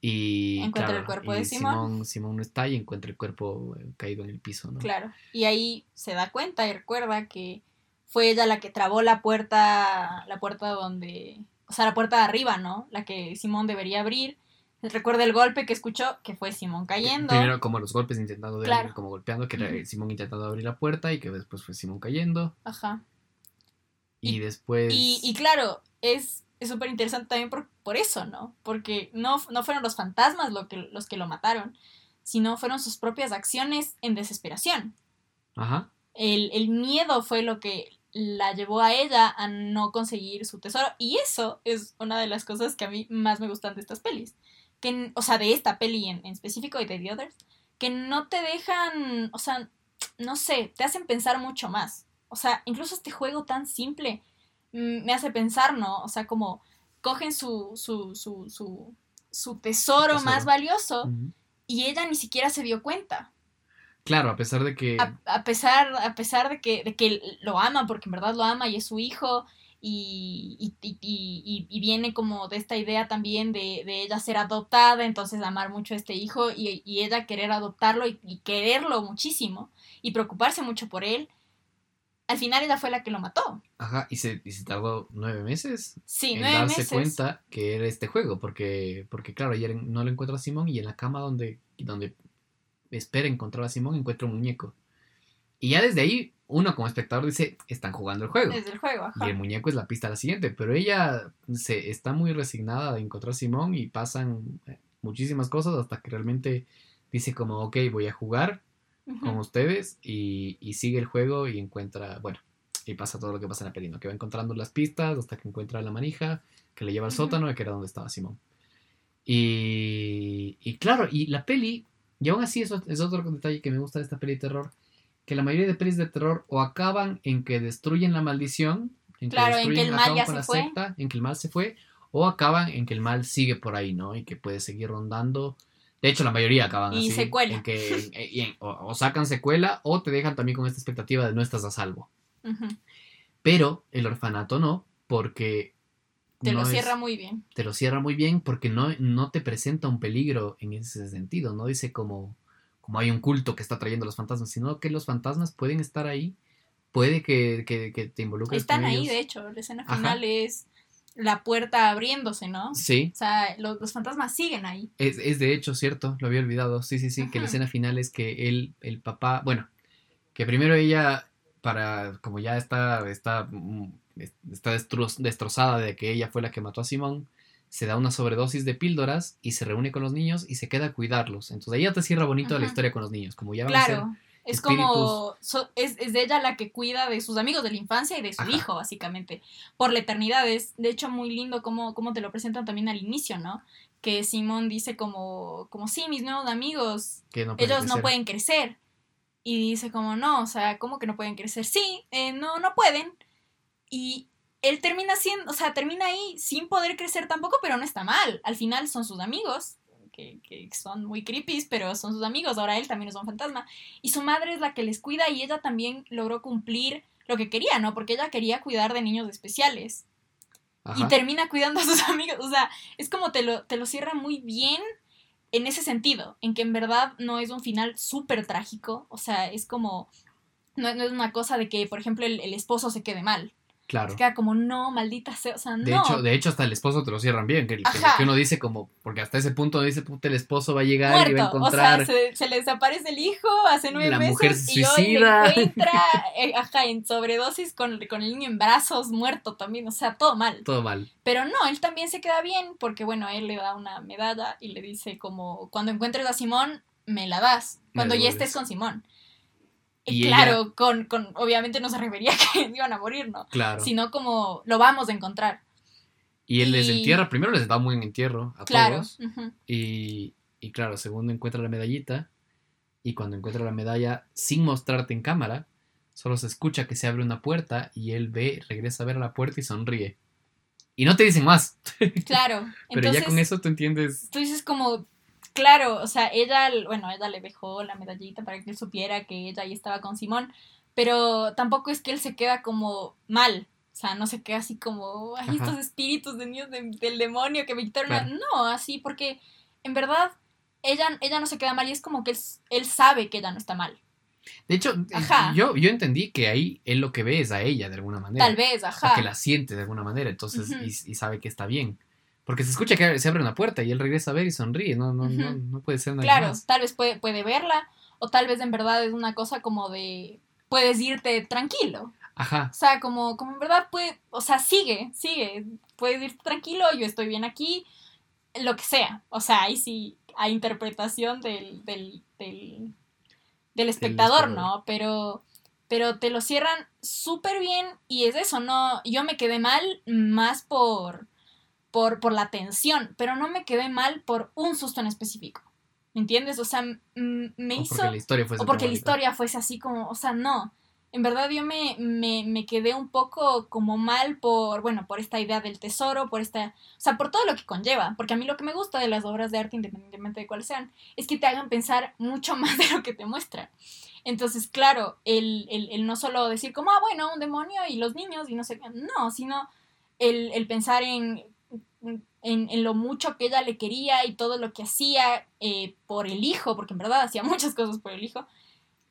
Y Encuentra claro, el cuerpo y de Simón. Simón no está y encuentra el cuerpo eh, caído en el piso, ¿no? claro. Y ahí se da cuenta y recuerda que fue ella la que trabó la puerta, la puerta donde, o sea, la puerta de arriba, ¿no? La que Simón debería abrir. Recuerda el golpe que escuchó, que fue Simón cayendo. Primero como los golpes intentando de Claro. como golpeando, que. Simón intentando abrir la puerta y que después fue Simón cayendo. Ajá. Y, Y- después. Y, y claro, es es súper interesante también por, por eso, ¿no? Porque no, no fueron los fantasmas lo que, los que lo mataron, sino fueron sus propias acciones en desesperación. Ajá. El, el miedo fue lo que la llevó a ella a no conseguir su tesoro. Y eso es una de las cosas que a mí más me gustan de estas pelis. Que, o sea, de esta peli en, en específico y de The Others. Que no te dejan, o sea, no sé, te hacen pensar mucho más. O sea, incluso este juego tan simple me hace pensar, ¿no? O sea, como cogen su, su, su, su, su tesoro, Tesoro. más valioso y ella ni siquiera se dio cuenta. Claro, a pesar de que. A, a pesar, a pesar de, que, de que lo ama, porque en verdad lo ama y es su hijo, y, y, y- y- y viene como de esta idea también de, de ella ser adoptada, entonces amar mucho a este hijo y, y ella querer adoptarlo y, y quererlo muchísimo y preocuparse mucho por él. Al final ella fue la que lo mató. Ajá, y se, y se tardó nueve meses Sí, en nueve darse meses. cuenta que era este juego. Porque, porque claro, ella no lo encuentra a Simón y en la cama donde, donde espera encontrar a Simón encuentra un muñeco. Y ya desde ahí, uno como espectador dice, están jugando el juego. Desde el juego, ajá. Y el muñeco es la pista a la siguiente, pero ella se está muy resignada de encontrar a Simón y pasan eh, muchísimas cosas hasta que realmente dice como, ok, voy a jugar Con ustedes y, y sigue el juego y encuentra, bueno, y pasa todo lo que pasa en la peli, ¿no? Que va encontrando las pistas hasta que encuentra la manija que le lleva al Ujú. sótano, que era donde estaba Simón. Y, y claro, y la peli Y aún así, eso es otro detalle que me gusta de esta peli de terror, que la mayoría de pelis de terror o acaban en que destruyen la maldición, en que Claro, en que el mal ya se fue. secta, en que el mal se fue, o acaban en que el mal sigue por ahí, ¿no? Y que puede seguir rondando. De hecho, la mayoría acaban Y así. secuela. En que, en- o, o sacan secuela o te dejan también con esta expectativa de no estás a salvo. Pero el orfanato no, porque... Te no lo es- cierra muy bien. te lo cierra muy bien porque no, no te presenta un peligro en ese sentido, no dice como, como hay un culto que está trayendo los fantasmas, sino que los fantasmas pueden estar ahí, puede que, que, que te involucres Están con ahí, ellos. de hecho. La escena Ajá. final es la puerta abriéndose, ¿no? Sí, O sea, los, los fantasmas siguen ahí. es, es de hecho cierto, lo había olvidado, sí, sí, sí, que la escena final es que él, el papá, bueno, que primero ella, para, como ya está, está, mm, está destro- destrozada de que ella fue la que mató a Simón, se da una sobredosis de píldoras y se reúne con los niños y se queda a cuidarlos. Entonces ahí ya te cierra bonito la historia con los niños, como ya van a ser. Es espíritus. como, so- es, es de ella la que cuida de sus amigos de la infancia y de su Ajá. hijo, básicamente, por la eternidad. Es, de hecho, muy lindo cómo, cómo te lo presentan también al inicio, ¿no? Que Simón dice como, como sí, mis nuevos amigos, que no ellos no pueden crecer. Y dice como, no, o sea, ¿cómo que no pueden crecer? Sí, eh, no, no pueden. Y él termina siendo, o sea, termina ahí sin poder crecer tampoco, pero no está mal. Al final son sus amigos, que, que son muy creepy, pero son sus amigos. Ahora él también es un fantasma. Y su madre es la que les cuida y ella también logró cumplir lo que quería, ¿no? Porque ella quería cuidar de niños especiales y termina cuidando a sus (laughs) amigos. O sea, es como te lo, te lo cierra muy bien en ese sentido, en que en verdad no es un final súper trágico. O sea, es como. No, no es una cosa de que, por ejemplo, el, el esposo se quede mal. Claro. Se queda como, no, maldita sea. O sea, De, no. hecho, de hecho, hasta el esposo te lo cierran bien. Que, que- uno dice como, porque hasta ese punto dice, puta, el esposo va a llegar y va a Muerto. O encontrar. sea, se, se le desaparece el hijo hace nueve La meses mujer se y hoy suicida. le encuentra (laughs) eh, ajá, en sobredosis con, con el niño en brazos, muerto también. O sea, todo mal. Todo mal. Pero no, él también se queda bien porque, bueno, él le da una medalla y le dice como, cuando encuentres a Simón, me la das. Me Cuando ya estés con Simón. Y claro, con, con, obviamente no se refería a que (laughs) iban a morir, ¿no? Claro. Sino como, lo vamos a encontrar. y él les entierra, primero les da un buen entierro a Claro. todos. ujú. Y, y claro, segundo encuentra la medallita. Y cuando encuentra la medalla, sin mostrarte en cámara, solo se escucha que se abre una puerta y él ve, regresa a ver a la puerta y sonríe. Y no te dicen más. (laughs) Claro. Pero Entonces, ya con eso tú entiendes. tú dices como, claro, o sea, ella, bueno, ella le dejó la medallita para que él supiera que ella ahí estaba con Simón, pero tampoco es que él se queda como mal. O sea, no se queda así como, ay, Ajá. estos espíritus de niños de- del demonio que me quitaron. la-". Claro. No, así, porque en verdad ella, ella no se queda mal y es como que él, él sabe que ella no está mal. De hecho, Ajá. yo, yo entendí que ahí él lo que ve es a ella de alguna manera. Tal vez, O ajá. que la siente de alguna manera, entonces, y, y sabe que está bien. Porque se escucha que se abre una puerta y él regresa a ver y sonríe. No, no, no, no puede ser nada Claro, más. tal vez puede, puede verla, o tal vez en verdad es una cosa como de, puedes irte tranquilo. Ajá. O sea, como, como en verdad puede, o sea, sigue, sigue, puedes ir tranquilo, yo estoy bien aquí, lo que sea. O sea, ahí sí hay interpretación del, del, del, del espectador. ¿no? Pero, pero te lo cierran súper bien y es eso, ¿no? Yo me quedé mal más por, por, por la tensión, pero no me quedé mal por un susto en específico. ¿Me entiendes? O sea, me O hizo porque la historia fue o porque la historia fuese así como, o sea, no. En verdad yo me, me, me quedé un poco como mal por, bueno, por esta idea del tesoro, por esta, o sea, por todo lo que conlleva, porque a mí lo que me gusta de las obras de arte, independientemente de cuáles sean, es que te hagan pensar mucho (laughs) más de lo que te muestran. Entonces, claro, el, el, el no solo decir como, ah, bueno, un demonio y los niños y no sé qué, no, sino el, el pensar en, en, en lo mucho que ella le quería y todo lo que hacía eh, por el hijo, porque en verdad hacía (laughs) muchas cosas por el hijo,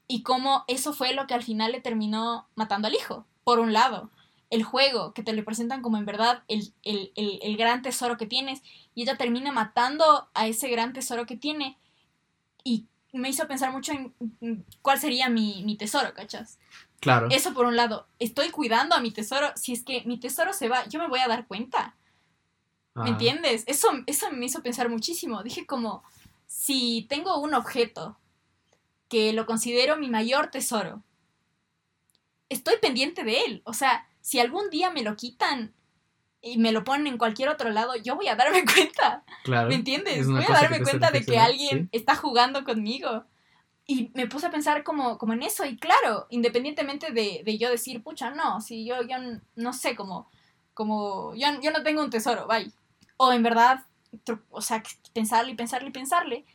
y cómo eso fue lo que al final le terminó matando al hijo. Por un lado, el juego, que te lo presentan como en verdad el, el, el, el gran tesoro que tienes, y ella termina matando a ese gran tesoro que tiene, y me hizo pensar mucho en en cuál sería mi, mi tesoro, ¿cachas? Claro. Eso por un lado, estoy cuidando a mi tesoro, si es que mi tesoro se va, yo me voy a dar cuenta. ¿Me entiendes? Eso, eso me hizo pensar muchísimo. Dije como, si tengo un objeto que lo considero mi mayor tesoro, estoy pendiente de él. O sea, si algún día me lo quitan, y me lo ponen en cualquier otro lado, yo voy a darme (laughs) cuenta. Claro. ¿Me entiendes? Voy a darme cuenta de que alguien sí. está jugando conmigo. Y me puse a pensar como, como en eso. Y claro, independientemente de, de yo decir, pucha, no, si yo, yo no sé, como, como yo, yo no tengo un tesoro, bye. O en verdad, o sea, pensarle y pensarle y pensarle,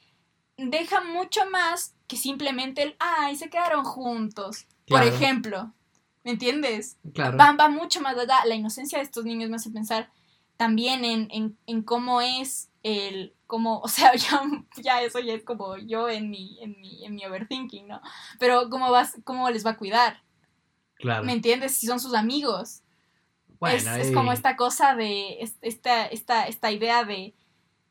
deja mucho más que simplemente el, ay, se quedaron juntos. Por ejemplo, ¿me entiendes? Claro. Va, va mucho más allá. La inocencia de estos niños me hace pensar también en, en, en cómo es el, cómo, (laughs) o sea, ya, ya eso ya es como yo en mi, en mi, en mi overthinking, ¿no? Pero cómo vas, cómo les va a cuidar, Claro. ¿me entiendes? Si son sus amigos. Bueno, es, es como esta cosa de, es- esta, esta, esta idea de,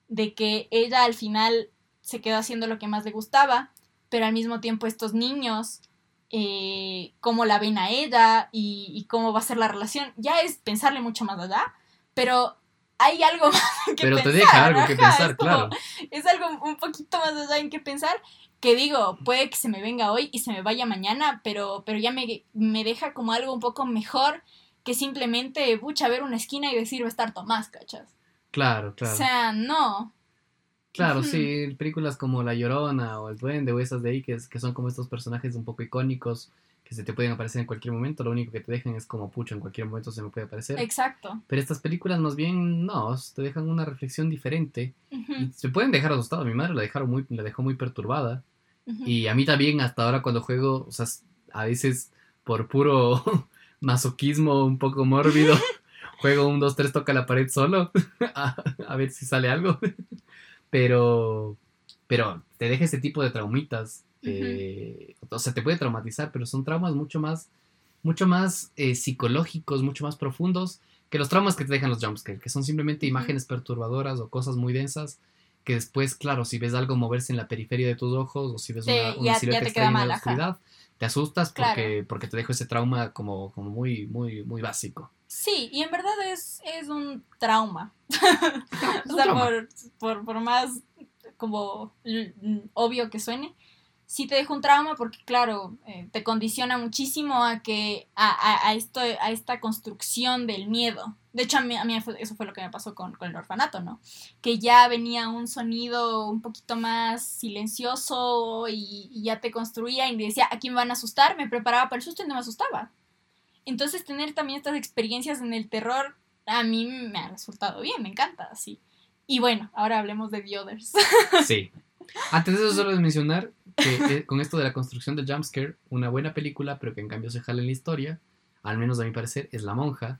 de que ella al final se quedó haciendo lo que más le gustaba, pero al mismo tiempo estos niños, eh, cómo la ven a ella y, y cómo va a ser la relación, ya es pensarle mucho más allá, pero hay algo (laughs) más que Pero pensar. te deja algo que pensar, es como- claro. es algo un poquito más allá en qué pensar. Que digo, puede que se me venga hoy y se me vaya mañana, pero, pero ya me, me deja como algo un poco mejor que simplemente, bucha, ver una esquina y decir va a estar Tomás, ¿cachas? Claro, claro. O sea, no. Claro, sí, películas como La Llorona o El Duende o esas de ahí que, es- que son como estos personajes un poco icónicos que se te pueden aparecer en cualquier momento, lo único que te dejan es como pucho, en cualquier momento se me puede aparecer. Exacto. Pero estas películas más bien no, te dejan una reflexión diferente se pueden dejar asustado. Mi madre la dejaron muy, la dejó muy perturbada y a mí también hasta ahora cuando juego, o sea, a veces por puro (laughs) masoquismo un poco mórbido, (laughs) juego un 2 3 toca la pared solo (laughs) a, a ver si sale algo. Pero pero te deja ese tipo de traumitas. eh, o sea, te puede traumatizar, pero son traumas mucho más mucho más eh, psicológicos, mucho más profundos que los traumas que te dejan los jumpscares, que son simplemente imágenes perturbadoras o cosas muy densas que después, claro, si ves algo moverse en la periferia de tus ojos o si ves Te- una, una ya- ya silueta te queda extraña en la oscuridad, te asustas Claro. porque, porque te dejo ese trauma como, como muy, muy, muy básico. Sí, y en verdad es, es un trauma. (laughs) Es o sea, trauma. por, por, por más como obvio que suene, sí te deja un trauma porque, claro, eh, te condiciona muchísimo a que a, a, a esto, a esta construcción del miedo. De hecho, a mí, a eso fue lo que me pasó con, con el orfanato, ¿no? Que ya venía un sonido un poquito más silencioso y, ya te construía y decía, aquí me van a asustar, me preparaba para el susto y no me asustaba. Entonces, tener también estas experiencias en el terror a mí me ha resultado bien, me encanta, sí. Y bueno, ahora hablemos de The Others. Sí. Antes de eso, solo de mencionar que eh, con esto de la construcción del jumpscare, una buena película, pero que en cambio se jala en la historia, al menos a mi parecer, es La Monja.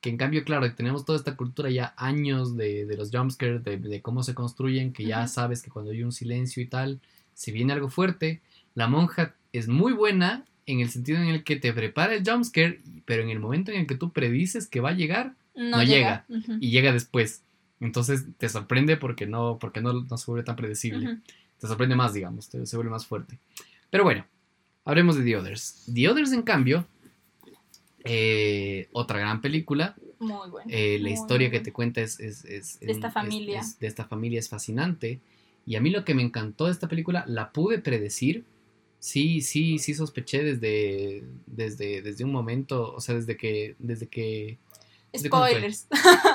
Que en cambio, claro, tenemos toda esta cultura ya años de, de los jumpscares, de, de cómo se construyen, que ya sabes que cuando hay un silencio y tal, si viene algo fuerte, La Monja es muy buena en el sentido en el que te prepara el jumpscare, pero en el momento en el que tú predices que va a llegar, No, No llega. Y llega después. Entonces te sorprende porque no, porque no, no se vuelve tan predecible. Te sorprende más, digamos, te- se vuelve más fuerte. Pero bueno, hablemos de The Others. The Others, en cambio, eh, otra gran película. Muy bueno. Eh, la muy, historia que te cuenta es... es- es- De esta es- familia. es- de esta familia es fascinante. Y a mí lo que me encantó de esta película, la pude predecir. Sí, sí, sí sospeché desde, desde, desde un momento, o sea, desde que... Desde que. Spoilers.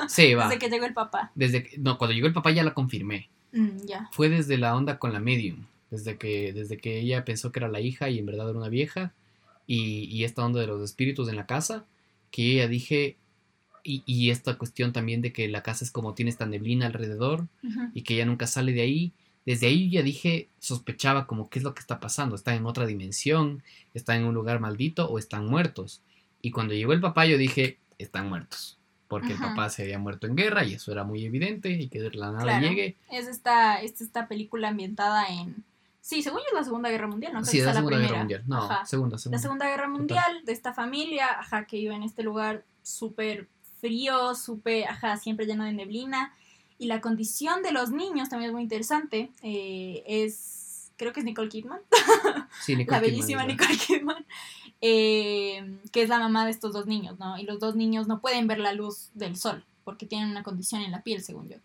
sí, (laughs) va. Desde que llegó el papá. Desde que, no, cuando llegó el papá ya la confirmé. Mm. Fue desde la onda con la medium. Desde que, desde que ella pensó que era la hija y en verdad era una vieja. Y, y esta onda de los espíritus en la casa. Que ella dije. Y, y esta cuestión también de que la casa es como tiene esta neblina alrededor. Y que ella nunca sale de ahí. Desde ahí ya dije, sospechaba como qué es lo que está pasando. Está en otra dimensión. Está en un lugar maldito o están muertos. Y cuando llegó el papá yo dije, están muertos. Porque el Ajá. papá se había muerto en guerra y eso era muy evidente. Y que de la nada Claro. llegue. Es esta, es esta película ambientada en. Sí, según yo es la Segunda Guerra Mundial, ¿no? Creo Sí, es la Segunda primera. Guerra Mundial. No, Ajá. segunda, segunda. La Segunda Guerra Mundial de esta familia, ajá, que vive en este lugar súper frío, súper, ajá, siempre lleno de neblina. Y la condición de los niños también es muy interesante. eh, es, creo que es Nicole Kidman, Sí, Nicole la Kidman bellísima la- Nicole Kidman, eh, que es la mamá de estos dos niños, ¿no? Y los dos niños no pueden ver la luz del sol porque tienen una condición en la piel, según yo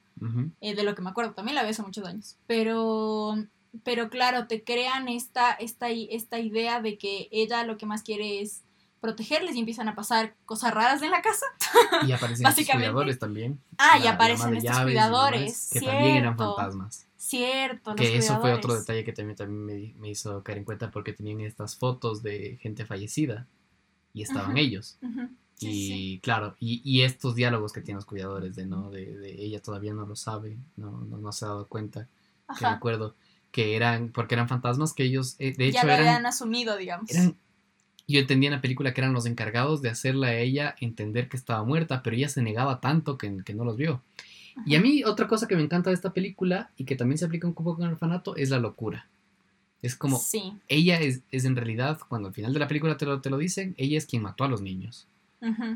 eh, de lo que me acuerdo, también la vi hace muchos años. Pero, pero claro, te crean esta, esta, esta idea de que ella lo que más quiere es protegerles y empiezan a pasar cosas raras en la casa. Y aparecen (laughs) estos cuidadores también. Ah, y La- aparecen estos cuidadores. demás, Que cierto, también eran fantasmas. Cierto, los Que eso fue otro detalle que también, también me, me hizo caer en cuenta porque tenían estas fotos de gente fallecida y estaban ellos. Sí, y sí. claro, y, y estos diálogos que tienen los cuidadores de no, de, de ella todavía no lo sabe, no, no, no se ha dado cuenta, que me Ajá. acuerdo que eran, porque eran fantasmas que ellos, eh, de ya hecho lo eran, habían asumido, digamos. eran, yo entendía en la película que eran los encargados de hacerla a ella entender que estaba muerta, pero ella se negaba tanto que, que no los vio. Y a mí otra cosa que me encanta de esta película y que también se aplica un poco con el orfanato es la locura. Es como, Sí. ella es, es en realidad, cuando al final de la película te lo, te lo dicen, ella es quien mató a los niños.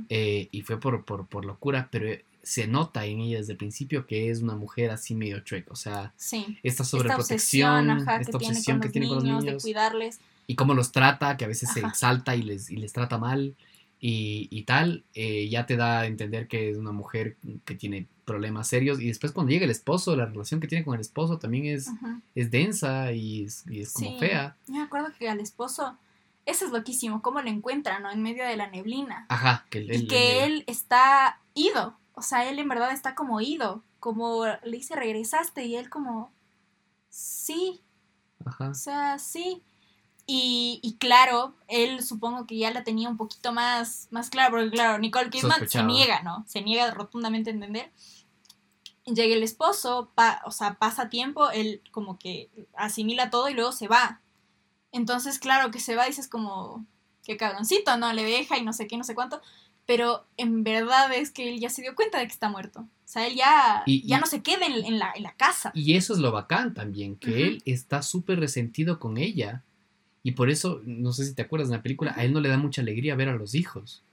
Eh, y fue por, por, por locura, pero se nota en ella desde el principio que es una mujer así medio chueca. O sea, Sí. esta Esta sobreprotección, obsesión, ajá, esta que obsesión que tiene con los niños, niños de cuidarles. y cómo los trata, que a veces se exalta y les, y les trata mal y, y tal, eh, ya te da a entender que es una mujer que tiene problemas serios. Y después cuando llega el esposo, la relación que tiene con el esposo también es, es densa y es, y es como Sí. fea. Yo me acuerdo que al esposo, eso es loquísimo, cómo lo encuentra, ¿no? En medio de la neblina. Ajá, que él, y él- que él está ido. O sea, él en verdad está como ido. Como le dice, regresaste. Y él como, sí, ajá, o sea, sí. Y, y claro, él supongo que ya la tenía un poquito más, más claro, porque claro, Nicole Kidman se niega, ¿no? Se niega rotundamente a entender. Llega el esposo, pa- o sea, pasa tiempo, él como que asimila todo y luego se va. Entonces, claro, que se va, dices como, qué cabroncito, ¿no? Le deja y no sé qué, no sé cuánto. Pero en verdad es que él ya se dio cuenta de que está muerto. O sea, él ya, Y- ya y- no se queda en, en la, en la casa. Y eso es lo bacán también, que él está súper resentido con ella. Y por eso, no sé si te acuerdas en la película, a él no le da mucha alegría ver a los hijos.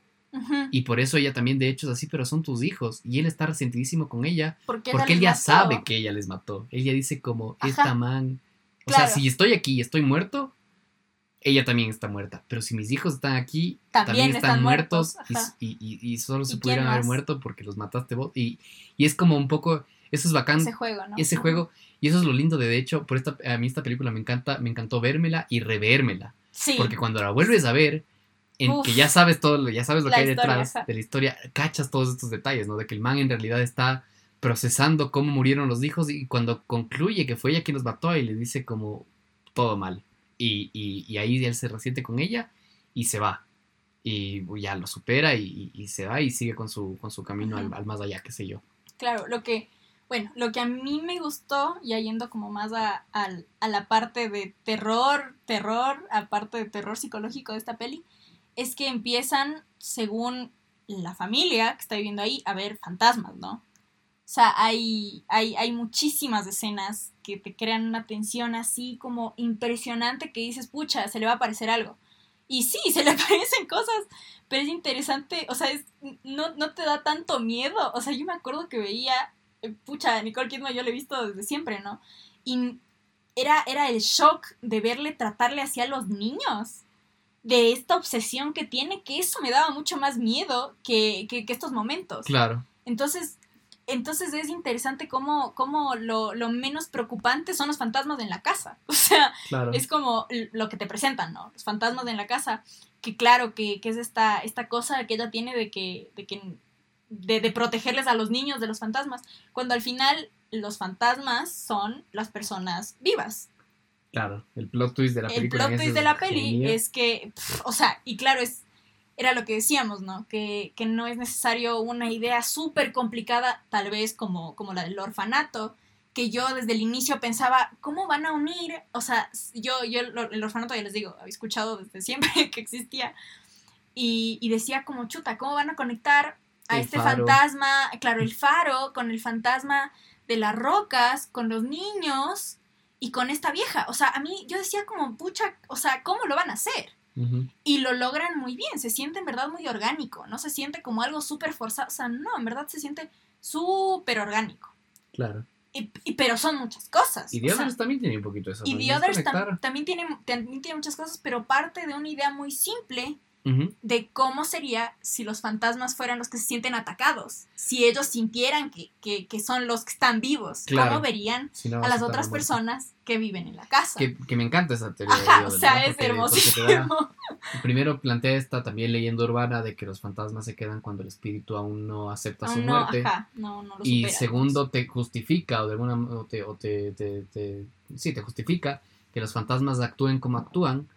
Y por eso ella también de hecho es así, pero son tus hijos. Y él está resentidísimo con ella Porque, porque él ya mató. sabe que ella les mató. Él ya dice como, Ajá. esta man... O Claro. sea, si estoy aquí y estoy muerto, ella también está muerta. Pero si mis hijos están aquí, También también, están, están muertos, muertos, y- solo ¿Y se quién pudieran haber muerto porque los mataste vos. Y, y es como un poco... Eso es bacán ese juego, ¿no? ese juego y eso es lo lindo de de hecho por esta a mí esta película me encanta me encantó vérmela y revérmela. Sí. porque cuando la vuelves a ver en Uf. que ya sabes todo lo- ya sabes lo que hay detrás de la historia cachas todos estos detalles no de que el man en realidad está procesando cómo murieron los hijos y cuando concluye que fue ella quien los mató y le dice como todo mal y, y, y ahí él se resiente con ella y se va. Y ya lo supera y, y- se va y sigue con su con su camino al, al más allá qué sé yo. Claro, lo que, bueno, lo que a mí me gustó, ya yendo como más a, a la parte de terror, terror, aparte de terror psicológico de esta peli, es que empiezan, según la familia que está viviendo ahí, a ver fantasmas, ¿no? O sea, hay, hay, hay muchísimas escenas que te crean una tensión así como impresionante que dices, pucha, se le va a aparecer algo. Y sí, (laughs) se le aparecen cosas, pero es interesante, o sea, es, no, no te da tanto miedo. O sea, yo me acuerdo que veía, pucha, Nicole Kidman yo la he visto desde siempre, ¿no? Y era, era el shock de verle tratarle hacia los niños, de esta obsesión que tiene, que eso me daba mucho más miedo que, que, que estos momentos. claro Entonces, entonces es interesante cómo, cómo lo, lo menos preocupante son los fantasmas en la casa. (laughs) O sea, claro es como lo que te presentan, ¿no? Los fantasmas en la casa, que claro, que, que es esta, esta cosa que ella tiene de que, de que de, de protegerles a los niños de los fantasmas, cuando al final los fantasmas son las personas vivas. Claro, el plot twist de la El película. plot en twist de la peli genial. es que, pf, o sea, y claro, es era lo que decíamos, ¿no? Que, que no es necesario una idea súper complicada, tal vez como, como la del orfanato, que yo desde el inicio pensaba, ¿cómo van a unir? O sea, yo, yo el el orfanato, ya les digo, había escuchado desde siempre (laughs) que existía, y, y decía como, chuta, ¿cómo van a conectar a El este faro. fantasma? Claro, el (laughs) faro, con el fantasma de las rocas, con los niños y con esta vieja. O sea, a mí yo decía como, pucha, o sea, ¿cómo lo van a hacer? Y lo logran muy bien, se siente en verdad muy orgánico, no se siente como algo súper forzado, o sea, no, en verdad se siente súper orgánico. Claro. Y, y- pero son muchas cosas. Y The sea, Others también tiene un poquito eso. y. The Others tam- también tiene, también tiene muchas cosas, pero parte de una idea muy simple De cómo sería si los fantasmas fueran los que se sienten atacados, si ellos sintieran que, que- que son los que están vivos, Claro. cómo verían Si no, a las otras muerto. personas que viven en la casa. Que, que me encanta esa teoría. Ajá, yo, o sea, es porque- porque te da- hermosísimo. (laughs) Primero plantea esta también leyenda urbana de que los fantasmas se quedan cuando el espíritu aún no acepta su no, muerte. ajá, no, no lo y supera, segundo, te justifica o de alguna o te, o te, te- te- sí, te justifica que los fantasmas actúen como actúan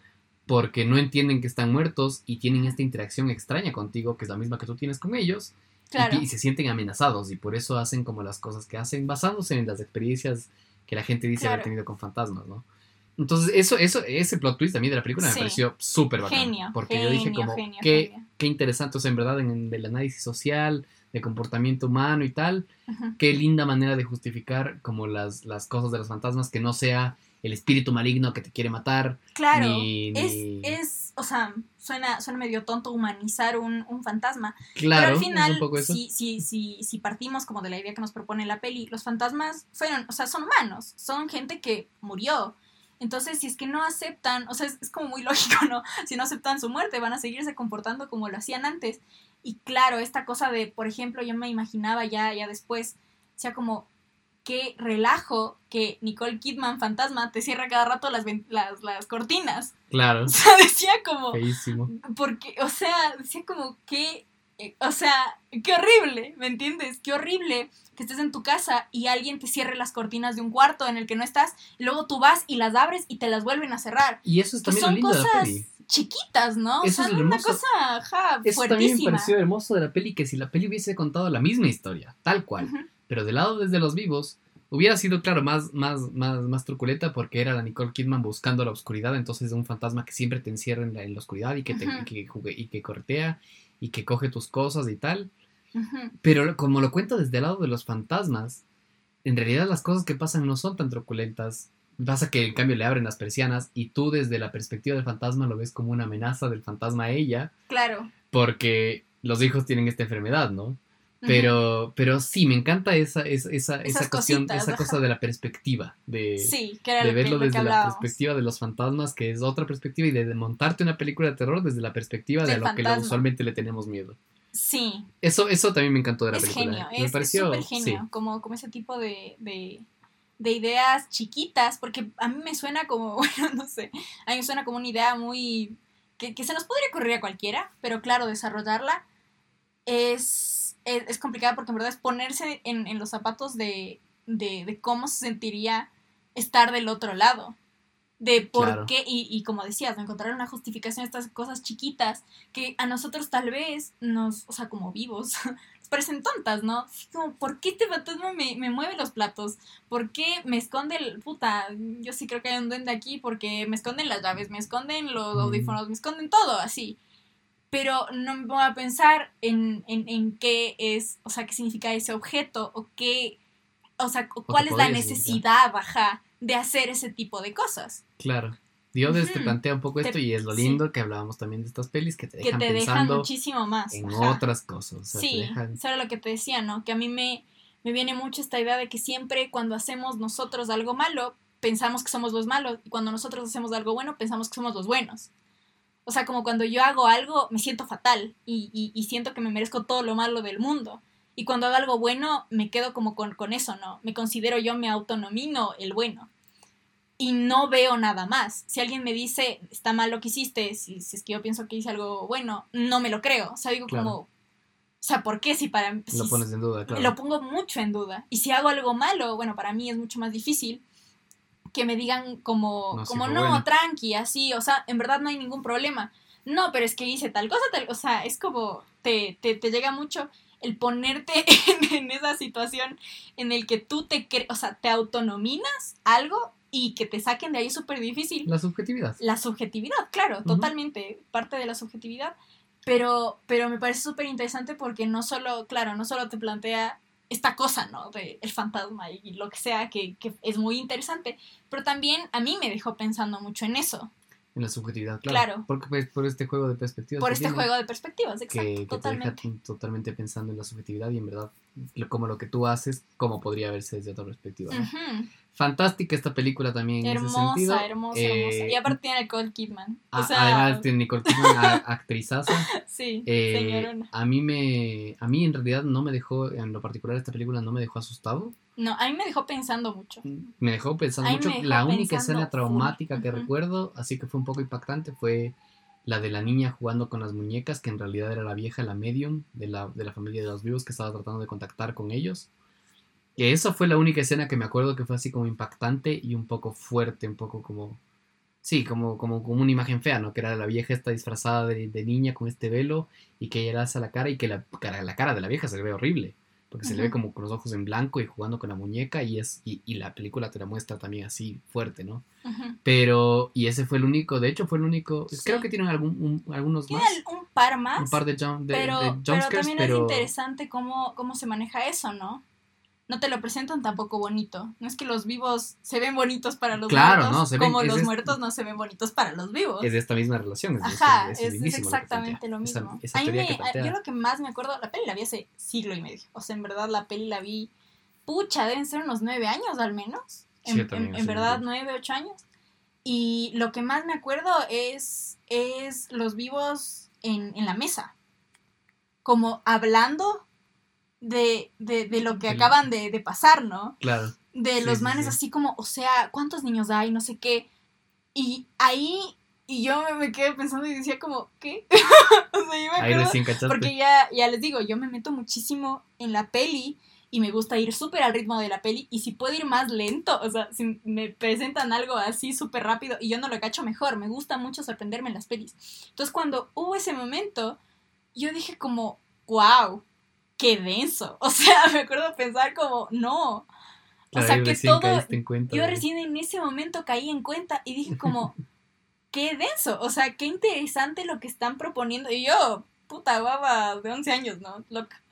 porque no entienden que están muertos y tienen esta interacción extraña contigo, que es la misma que tú tienes con ellos, y Claro. pi- y, se sienten amenazados y por eso hacen como las cosas que hacen basándose en las experiencias que la gente dice haber tenido con fantasmas, ¿no? Entonces, eso, eso, ese plot twist a mí de la película Sí. me pareció súper bacán. Genio, Porque yo dije como, genio, qué, qué interesante, o sea, en verdad, en el análisis social, de comportamiento humano y tal, qué linda manera de justificar como las, las cosas de los fantasmas, que no sea el espíritu maligno que te quiere matar. Claro, Ni- es, ni- es, o sea, suena, suena medio tonto humanizar un, un fantasma, Claro, pero al final, un poco eso. si, si, si, si partimos como de la idea que nos propone la peli, los fantasmas fueron, o sea, son humanos, son gente que murió. Entonces, si es que no aceptan, o sea, es, es como muy (laughs) lógico, ¿no? Si no aceptan su muerte, van a seguirse comportando como lo hacían antes. Y claro, esta cosa de, por ejemplo, yo me imaginaba ya, ya después, sea, como qué relajo que Nicole Kidman, fantasma, te cierra cada rato las, las, las cortinas. Claro, (laughs) O sea, decía como, feísimo. porque, o sea, decía como que, eh, o sea, qué horrible, ¿me entiendes? Qué horrible que estés en tu casa y alguien te cierre las cortinas de un cuarto en el que no estás, y luego tú vas y las abres y te las vuelven a cerrar. Y eso es también lo son lindo de la cosas peli. chiquitas, ¿no? Eso o sea, es lo una cosa, ajá, Eso también me fuertísima. pareció hermoso de la peli, que si la peli hubiese contado la misma historia, tal cual. Pero del lado desde los vivos, hubiera sido, claro, más, más, más, más truculenta porque era la Nicole Kidman buscando la oscuridad, entonces un fantasma que siempre te encierra en la, en la oscuridad y que, te, y que, jugue- y que cortea y que coge tus cosas y tal. Pero como lo cuento desde el lado de los fantasmas, en realidad las cosas que pasan no son tan truculentas. Pasa que en cambio le abren las persianas y tú desde la perspectiva del fantasma lo ves como una amenaza del fantasma a ella, Claro. porque los hijos tienen esta enfermedad, ¿no? Pero, pero sí, me encanta esa, esa, esa, esa cuestión, esa cosa de la perspectiva, de, Sí, que era de que, verlo que desde la perspectiva de los fantasmas, que es otra perspectiva, y de montarte una película de terror desde la perspectiva de Del lo que lo- fantasma. usualmente le tenemos miedo. Sí, Eso, eso también me encantó de la es película. genio, me es pareció, súper genio, como, como ese tipo de, de, de ideas chiquitas, porque a mí me suena como, (laughs) bueno, no sé, a mí me suena como una idea muy, que, que se nos podría ocurrir a cualquiera, pero claro, desarrollarla es, es, es complicada porque en verdad es ponerse en, en los zapatos de, de, de cómo se sentiría estar del otro lado. De por Claro. qué, y, y como decías, de encontrar una justificación a estas cosas chiquitas que a nosotros tal vez nos, o sea, como vivos, (laughs) nos parecen tontas, ¿no? Como, ¿por qué este fantasma me, me mueve los platos? ¿Por qué me esconde el... Puta, yo sí creo que hay un duende aquí porque me esconden las llaves, me esconden los audífonos, me esconden todo, así. Pero no me voy a pensar en, en, en qué es, o sea, qué significa ese objeto o qué, o sea, o cuál es la necesidad, ajá, de hacer ese tipo de cosas. Claro. Diodes te Ujú. plantea un poco Te- esto y es lo sí. lindo que hablábamos también de estas pelis que te Que dejan te dejan pensando muchísimo más. en ajá. otras cosas. O sea, te Sí, dejan- eso era lo que te decía, ¿no? Que a mí me, me viene mucho esta idea de que siempre cuando hacemos nosotros algo malo, pensamos que somos los malos, y cuando nosotros hacemos algo bueno, pensamos que somos los buenos. O sea, como cuando yo hago algo, me siento fatal y, y- y siento que me merezco todo lo malo del mundo. Y cuando hago algo bueno, me quedo como con, con eso, ¿no? Me considero yo, me autonomino el bueno. Y no veo nada más. Si alguien me dice, está mal lo que hiciste, si, si es que yo pienso que hice algo bueno, no me lo creo. O sea, digo Claro. como, o sea, ¿por qué si para lo si- pones en duda, claro. lo pongo mucho en duda. Y si hago algo malo, bueno, para mí es mucho más difícil que me digan como, No, como no, bueno". tranqui, así, o sea, en verdad no hay ningún problema. No, pero es que hice tal cosa, tal, o sea, es como, te, te, te llega mucho el ponerte (laughs) en, en esa situación en el que tú te, o sea, te autonominas algo y que te saquen de ahí es súper difícil La subjetividad. la subjetividad, claro, totalmente parte de la subjetividad, pero, pero me parece súper interesante porque no solo, claro, no solo te plantea esta cosa, ¿no? De el fantasma y lo que sea, que, que es muy interesante, pero también a mí me dejó pensando mucho en eso, En la subjetividad, claro. Claro. Porque, pues, por este juego de perspectivas. por este tiene, juego de perspectivas, Que, exacto, que te deja totalmente. totalmente pensando en la subjetividad y en verdad, como lo que tú haces, cómo podría verse desde otra perspectiva. ¿no? Fantástica esta película también en ese Hermosa, sentido. hermosa, Eh, hermosa. Y aparte tiene a Nicole Kidman. O a- sea, Además tiene Nicole Kidman, a- (laughs) actrizaza. sí, Eh, señorona. a mí me, a mí en realidad no me dejó, en lo particular esta película no me dejó asustado. No, a mí me dejó pensando mucho. Me dejó pensando mucho. dejó La única pensando escena traumática que recuerdo, así que fue un poco impactante, fue la de la niña jugando con las muñecas, que en realidad era la vieja, la medium de la, de la familia de los vivos que estaba tratando de contactar con ellos. Que esa fue la única escena que me acuerdo que fue así como impactante y un poco fuerte, un poco como... Sí, como, como, como una imagen fea, ¿no? Que era la vieja esta disfrazada de, de niña con este velo y que ella le alza la cara y que la cara, la cara de la vieja se le ve horrible. Porque se le ve como con los ojos en blanco y jugando con la muñeca y, es, y, y la película te la muestra también así fuerte, ¿no? Pero, y ese fue el único, de hecho fue el único, Sí. creo que tienen algún, un- algunos Tiene más, un par más. un par de, jump, de, pero, de pero jumpscares, también pero, es interesante cómo, cómo se maneja eso, ¿no? No te lo presentan tampoco bonito. No es que los vivos se ven bonitos para los Claro, muertos, no, se ven- como los es- muertos no se ven bonitos para los vivos. es de esta misma relación. Es, Ajá, es, es, es lo exactamente lo mismo. esa me- yo lo que más me acuerdo, la peli la vi hace siglo y medio. O sea, en verdad la peli la vi, pucha, deben ser unos nueve años al menos. Sí, En, en- verdad, nueve, ocho años. Y lo que más me acuerdo es, es los vivos en, en la mesa. Como hablando de, de, de lo que acaban de, de pasar, ¿no? Claro, de los sí, manes sí. así como, o sea, ¿cuántos niños hay? No sé qué. Y ahí, y yo me- quedé pensando y decía como, ¿qué? (laughs) o sea, yo me acuerdo, porque ya, ya les digo, yo me meto muchísimo en la peli y me gusta ir súper al ritmo de la peli y si puedo ir más lento, o sea, si me presentan algo así súper rápido y yo no lo cacho mejor, me gusta mucho sorprenderme en las pelis. Entonces cuando hubo ese momento, yo dije como, wow, qué denso. (laughs) O sea, me acuerdo pensar como, no. Claro, o sea, que todo, caíste en cuenta yo recién en ese momento caí en cuenta y dije (laughs) como, qué denso, o sea, qué interesante lo que están proponiendo. Y yo, puta guava de 11 años, ¿no? Loca.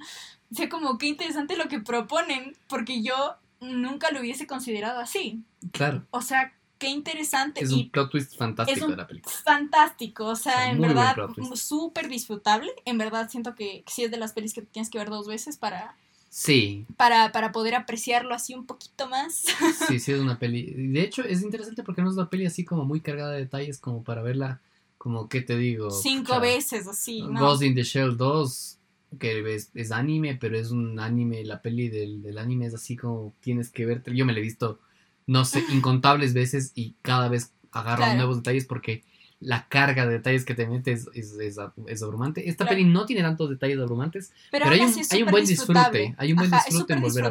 O sea, como qué interesante lo que proponen, porque yo nunca lo hubiese considerado así. Claro, O sea, qué interesante es y un plot twist fantástico es un- de la película. fantástico. O sea, O sea, en verdad, súper disfrutable. En verdad, siento que, que sí es de las pelis que tienes que ver dos veces para, Sí, para, para poder apreciarlo así un poquito más. sí, sí es una (laughs) peli. De hecho, es interesante porque no es una peli así como muy cargada de detalles como para verla, como, ¿qué te digo? Cinco Pucha, veces así, ¿no? Ghost in the Shell 2, que es, es anime, pero es un anime, la peli del, del anime es así como tienes que ver. Yo me la he visto, no sé, incontables veces y cada vez agarro Claro. nuevos detalles porque la carga de detalles que te metes es, es, es abrumante. Esta Claro. peli no tiene tantos detalles abrumantes Pero, Pero hay un- hay un buen disfrute, hay un buen Ajá, disfrute en volver a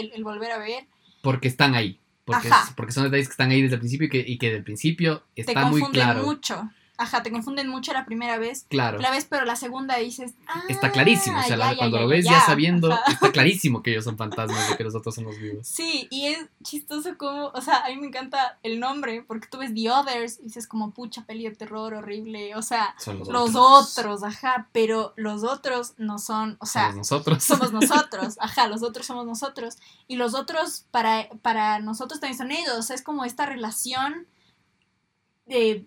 el, el volver ver. porque están ahí. Porque, porque son detalles que están ahí desde el principio y que, y que del principio Te está muy claro. mucho. Ajá, te confunden mucho la primera vez. Claro. La vez, pero la segunda dices. Ah, Está clarísimo. O sea, la- ya, ya, cuando ya, lo ves ya, sabiendo, Ajá. está clarísimo que ellos son (laughs) fantasmas y que nosotros somos vivos. Sí, y es chistoso como, o sea, a mí me encanta el nombre, porque tú ves The Others y dices como pucha peli de terror horrible, o sea, Son los, los otros. otros, ajá, pero los otros no son, o sea, Somos nosotros. somos (laughs) nosotros, ajá, los otros somos nosotros. Y los otros para, para nosotros también son ellos, o sea, es como esta relación de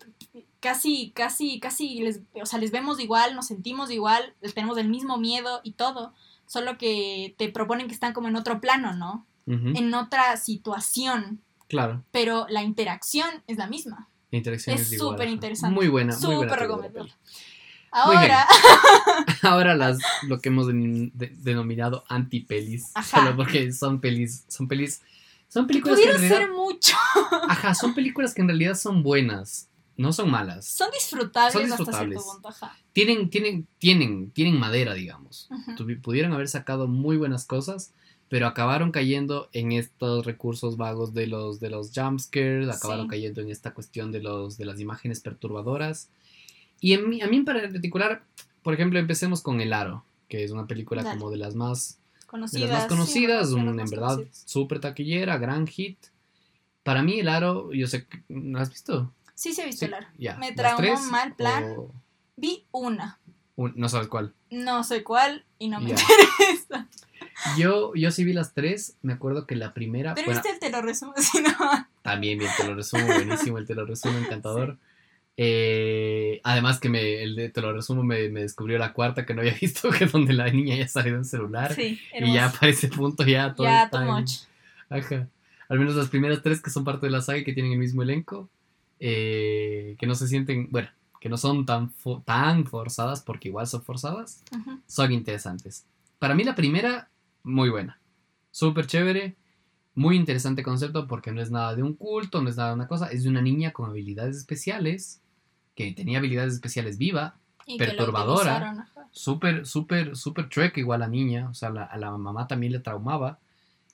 casi, casi, casi, les, o sea, les vemos igual, nos sentimos igual, tenemos el mismo miedo y todo, solo que te proponen que están como en otro plano, ¿no? En otra situación, Claro. pero la interacción es la misma. La interacción Es súper interesante. Muy buena. muy buena Súper de recomendable. Ahora, (laughs) Ahora las lo que hemos denim- de- denominado antipelis. Solo porque son pelis. Son pelis. Son películas que en pudieron realidad. ser mucho. Ajá, son películas que en realidad son buenas. No son malas. Son disfrutables, Son hasta disfrutables. cierto punto, ajá. Tienen, tienen, tienen, tienen madera, digamos. Pudieron haber sacado muy buenas cosas, pero acabaron cayendo en estos recursos vagos de los, de los jumpscares, acabaron Sí. cayendo en esta cuestión de, los, de las imágenes perturbadoras. Y en mí- a mí en particular, por ejemplo, empecemos con El Aro, que es una película Dale. como de las más, de Conocidas. las más sí, conocidas, un- más en verdad súper taquillera, gran hit. Para mí El Aro, yo sé, ¿lo has visto? Sí, sí he visto Sí, el ya. Me ¿Las traumó mal plan. o Vi una. un- no sabes cuál. No sé cuál y no me interesa. Yo, yo sí vi las tres, me acuerdo que la primera... Pero bueno, viste el te lo resumo, (laughs) si no. También bien, te lo resumo, buenísimo el te lo resumo, encantador. Eh, además que me, el de te lo resumo me, me descubrió la cuarta que no había (laughs) visto, que es donde la niña ya salió en celular. Sí, y ya para ese punto ya todo Ya, está en-. Ajá. Al menos las primeras tres que son parte de la saga y que tienen el mismo elenco. Eh, que no se sienten, bueno, que no son tan, fo- tan forzadas, porque igual son forzadas, son interesantes. Para mí la primera, muy buena. Súper chévere. Muy interesante concepto porque no es nada de un culto, no es nada de una cosa. Es de una niña con habilidades especiales, que tenía habilidades especiales viva, Y Perturbadora. súper, súper, súper chueca igual la niña, o sea, la- a la mamá también le traumaba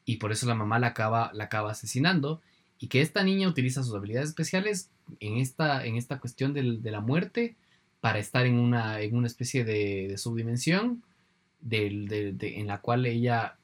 y por eso la mamá la acaba, la acaba asesinando y que esta niña utiliza sus habilidades especiales en esta, en esta cuestión del- de la muerte para estar en una, en una especie de, de subdimensión del- de- de- en la cual ella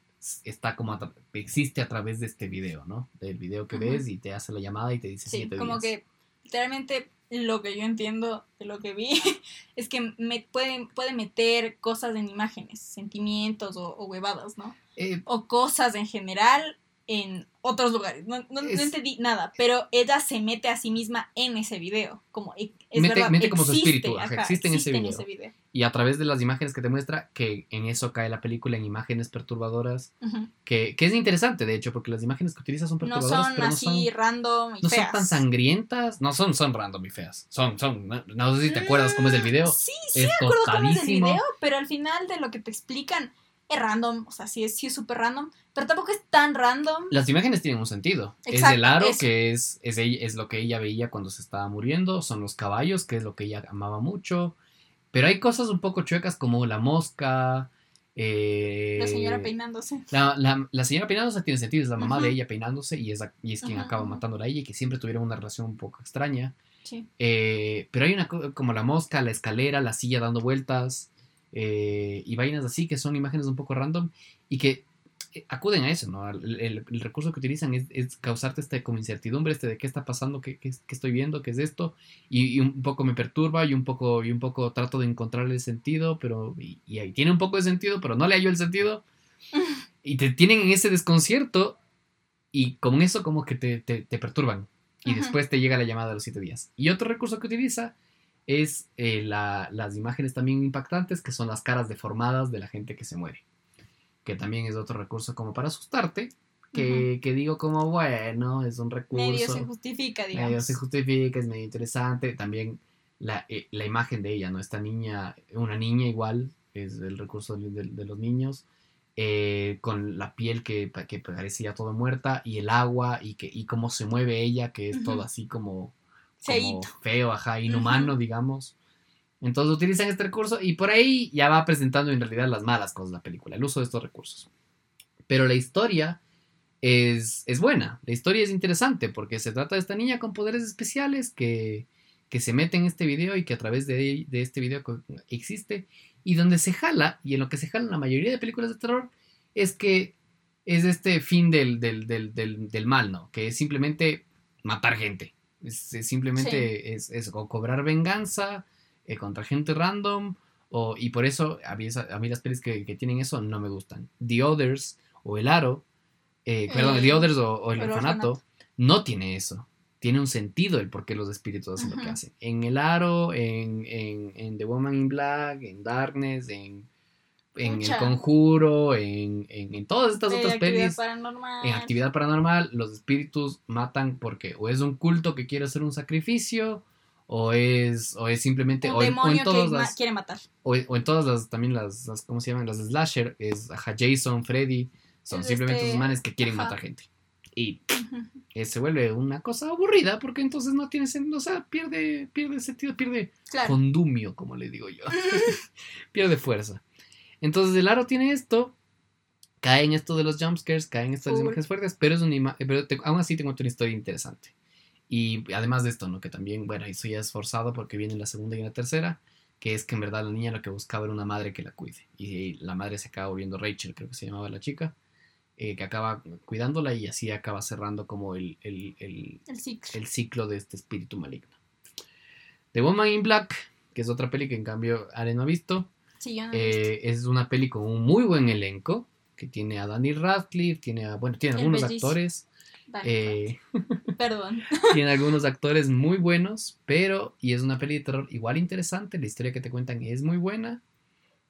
está como a existe a través de este video, ¿no? Del video que Ujú. ves y te hace la llamada y te dice Sí, como días. que literalmente lo que yo entiendo de lo que vi (laughs) es que me puede, puede meter cosas en imágenes, sentimientos o, o huevadas, ¿no? Eh, O cosas en general en otros lugares. No, no- entendí nada, pero ella se mete a sí misma en ese video. Como, e- es Mete- verdad, mete como su espíritu, ajá, existe en ese video. video. y a través de las imágenes que te muestra, que en eso cae la película, en imágenes perturbadoras, que, que es interesante, de hecho, porque las imágenes que utiliza son No perturbadoras, son pero no así son, random y no son feas. tan sangrientas, no son, son random y feas, son, son, no, sé si te acuerdas cómo es el video, Mm, Sí, sí es acuerdo cómo es el video, pero al final de lo que te explican es random, o sea, sí es sí es súper random, pero tampoco es tan random. Las imágenes tienen un sentido. es el aro, eso. que es, es, ella- es lo que ella veía cuando se estaba muriendo. Son los caballos, que es lo que ella amaba mucho. Pero hay cosas un poco chuecas como la mosca. eh, La señora peinándose. La, la, la señora peinándose tiene sentido, es la mamá de ella peinándose y es, la- y es quien acaba matándola a ella y que siempre tuvieron una relación un poco extraña. Sí. Eh, pero hay una co- como la mosca, la escalera, la silla dando vueltas eh, y vainas así que son imágenes un poco random y que eh, acuden a eso, ¿no? El, el- el recurso que utilizan es, es causarte este como incertidumbre, este de qué está pasando, qué, qué, qué estoy viendo, qué es esto y, y un poco me perturba y un poco y un poco trato de encontrarle sentido, pero y, y ahí tiene un poco de sentido, pero no le hallo el sentido (laughs) y te tienen en ese desconcierto y con eso como que te, te, te perturban y después te llega la llamada de los siete días. Y otro recurso que utiliza es eh, la- las imágenes también impactantes que son las caras deformadas de la gente que se muere, que también es otro recurso como para asustarte, que, que digo como bueno, es un recurso Medio se justifica, digamos. medio se justifica, es medio interesante. También la, eh, la imagen de ella, ¿no? Esta niña, una niña igual, es el recurso de, de- de los niños, eh, con la piel que, que parece ya toda muerta y el agua y, que, y cómo se mueve ella, que es todo Ujú. así como, como feo, ajá, inhumano, digamos. Entonces utilizan este recurso y por ahí ya va presentando en realidad las malas cosas de la película, el uso de estos recursos. Pero la historia es, es buena, la historia es interesante porque se trata de esta niña con poderes especiales que, que se mete en este video y que a través de, de este video existe y donde se jala, y en lo que se jala la mayoría de películas de terror, es que es este fin del, del, del, del, del mal, ¿no? Que es simplemente matar gente. Es, es simplemente es, es o cobrar venganza eh, contra gente random. O, y por eso a mí, esa- a mí las pelis que, que tienen eso no me gustan. The Others o El Aro, eh, perdón, The Others o, o El Orfanato, Orfanato. no tiene eso. Tiene un sentido el por qué los espíritus hacen lo que hacen. En El Aro, en, en, en The Woman in Black, en Darkness, en, en El Pucha. Conjuro, en, en, en todas estas De otras actividad pelis. paranormal. En actividad paranormal, los espíritus matan porque o es un culto que quiere hacer un sacrificio, o es, o es simplemente. Un o, en, o en demonio que todas ma- las. quiere matar. O, o en todas las, también las, las, ¿cómo se llaman? Las slasher, es ajá, Jason, Freddy, son Es simplemente este- manes que quieren ajá. matar gente. Y eh, se vuelve una cosa aburrida porque entonces no tiene sentido, o sea, pierde, pierde sentido, pierde Claro. condumio, como le digo yo. (laughs) pierde fuerza. Entonces el aro tiene esto, cae en esto de los jumpscares, cae en estas Full. imágenes fuertes, pero es una ima- pero te- aún así te cuento una historia interesante. Y además de esto, ¿no? Que también, bueno, eso ya es forzado porque viene la segunda y la tercera, que es que en verdad la niña lo que buscaba era una madre que la cuide. Y la madre se acaba volviendo Rachel, creo que se llamaba la chica, eh, que acaba cuidándola y así acaba cerrando como el, el- el- El ciclo. el ciclo de este espíritu maligno. The Woman in Black, que es otra peli que en cambio Are no ha visto, Sí, yo no eh, es una peli con un muy buen elenco, que tiene a Danny Radcliffe, tiene a, bueno, tiene algunos actores, eh, Perdón. (laughs) tiene algunos actores muy buenos, pero, y es una peli de terror igual interesante, la historia que te cuentan es muy buena,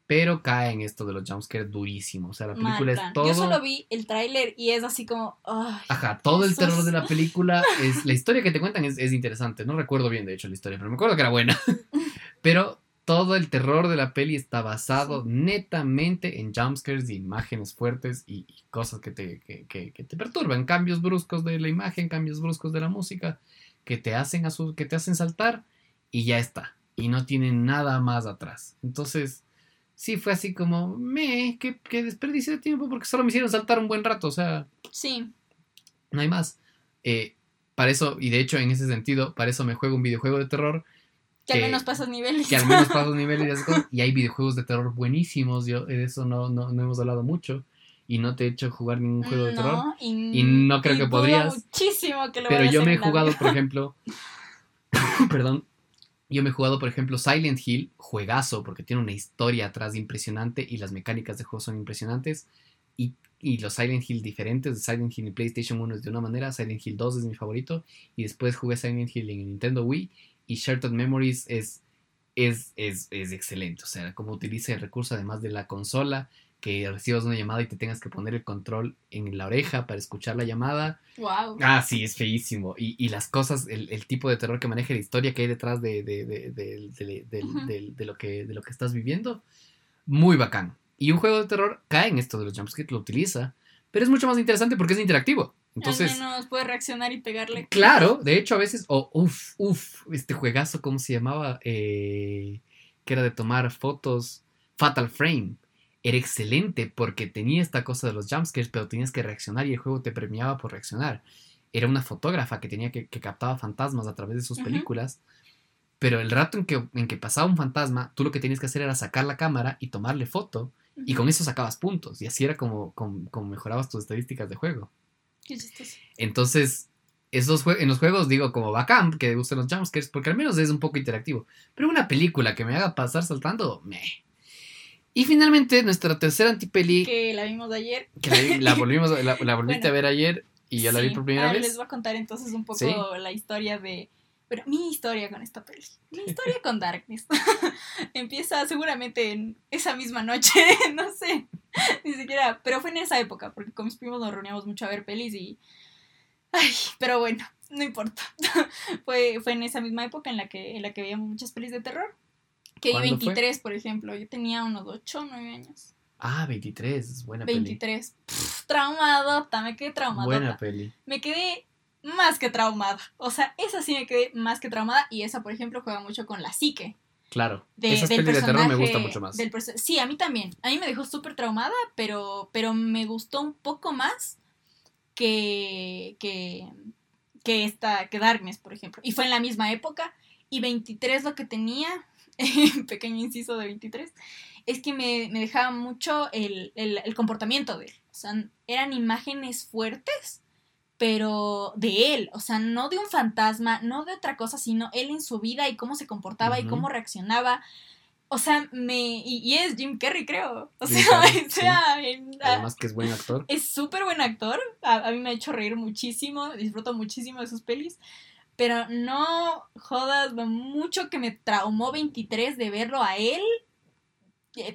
pero cae en esto de los jumpscares durísimo. O sea, la Mal película plan. es todo. Yo solo vi el tráiler y es así como. ay, Ajá, todo el terror de la (laughs) película es. La historia que te cuentan es, es interesante. No recuerdo bien, de hecho, la historia, pero me acuerdo que era buena. (laughs) pero todo el terror de la peli está basado netamente en jumpscares y imágenes fuertes y, y cosas que te, que, que- que te perturban. Cambios bruscos de la imagen, cambios bruscos de la música, que te hacen, asu- que te hacen saltar y ya está. Y no tienen nada más atrás. Entonces. Sí, fue así como, me, qué, qué desperdicio de tiempo porque solo me hicieron saltar un buen rato, o sea, Sí. no hay más. Eh, para eso, y de hecho en ese sentido, para eso me juego un videojuego de terror Que al menos pasas niveles. que al menos paso (laughs) niveles y esas cosas, y hay videojuegos de terror buenísimos, yo de eso no, no, no hemos hablado mucho y no te he hecho jugar ningún juego de terror. Y, y no creo y que podrías. muchísimo que lo Pero yo me he jugado, vida. por (laughs) ejemplo, (coughs) perdón, yo me he jugado, por ejemplo, Silent Hill, juegazo, porque tiene una historia atrás impresionante y las mecánicas de juego son impresionantes. Y, y los Silent Hill diferentes, Silent Hill en PlayStation 1 es de una manera, Silent Hill 2 es mi favorito, y después jugué Silent Hill en Nintendo Wii, y Shattered Memories es, es, es, es excelente, o sea, cómo utiliza el recurso además de la consola, que recibas una llamada y te tengas que poner el control en la oreja para escuchar la llamada. Wow. Ah, sí, es feísimo. Y, y las cosas, el, el tipo de terror que maneja la historia que hay detrás de lo que, de lo que estás viviendo, muy bacán. Y un juego de terror cae en esto de los jumpscares, lo utiliza, pero es mucho más interesante porque es interactivo. Entonces, Al menos puedes reaccionar y pegarle. claro, de hecho a veces, o uff, uff, este juegazo, ¿cómo se llamaba? Eh, que era de tomar fotos, Fatal Frame. Era excelente porque tenía esta cosa de los jumpscares, pero tenías que reaccionar y el juego te premiaba por reaccionar. Era una fotógrafa que tenía que, que captaba fantasmas a través de sus películas. Pero el rato en que, en que pasaba un fantasma, tú lo que tenías que hacer era sacar la cámara y tomarle foto. Y con eso sacabas puntos. Y así era como, como, como mejorabas tus estadísticas de juego. Qué chistoso. Entonces, esos en los juegos digo como bacán que gusten los jumpscares, porque al menos es un poco interactivo. Pero una película que me haga pasar saltando, meh. Y finalmente, nuestra tercera antipeli, Que la vimos ayer. que la, vi- la (laughs) volvimos, la, la volviste Bueno. a ver ayer y yo la vi por primera ahora vez. les voy a contar entonces un poco Sí. la historia de. Bueno, mi historia con esta peli. Mi historia con Darkness. (laughs) Empieza seguramente en esa misma noche, (laughs) no sé. Ni siquiera. Pero fue en esa época, porque con mis primos nos reuníamos mucho a ver pelis y. Ay, pero bueno, no importa. (laughs) fue, fue en esa misma época en la que, en la que veíamos muchas pelis de terror. Que yo ¿Cuándo fue? 23, por ejemplo. Yo tenía unos 8 o 9 años. Ah, 23, es buena peli. 23. Pff, traumadota, me quedé traumadota Buena peli. me quedé más que traumada. O sea, esa sí me quedé más que traumada y esa, por ejemplo, juega mucho con la psique. Claro. De, Esas del pelis de terror me personaje- gustan mucho más. del sí, a mí también. A mí me dejó súper traumada, pero, pero me gustó un poco más que, que, que esta, que Darkness, por ejemplo. Y fue en la misma época. Y 23 lo que tenía, (laughs) pequeño inciso de 23, es que me, me dejaba mucho el, el, el comportamiento de él. O sea, eran imágenes fuertes, pero de él. O sea, no de un fantasma, no de otra cosa, sino él en su vida y cómo se comportaba y cómo reaccionaba. O sea, me. Y, y es Jim Carrey, creo. O Jim sea, (laughs) Carrey, o sea, en- Además que es buen actor. es súper buen actor. A, a mí me ha hecho reír muchísimo. Disfruto muchísimo de sus pelis. Pero no jodas lo mucho que me traumó 23 de verlo a él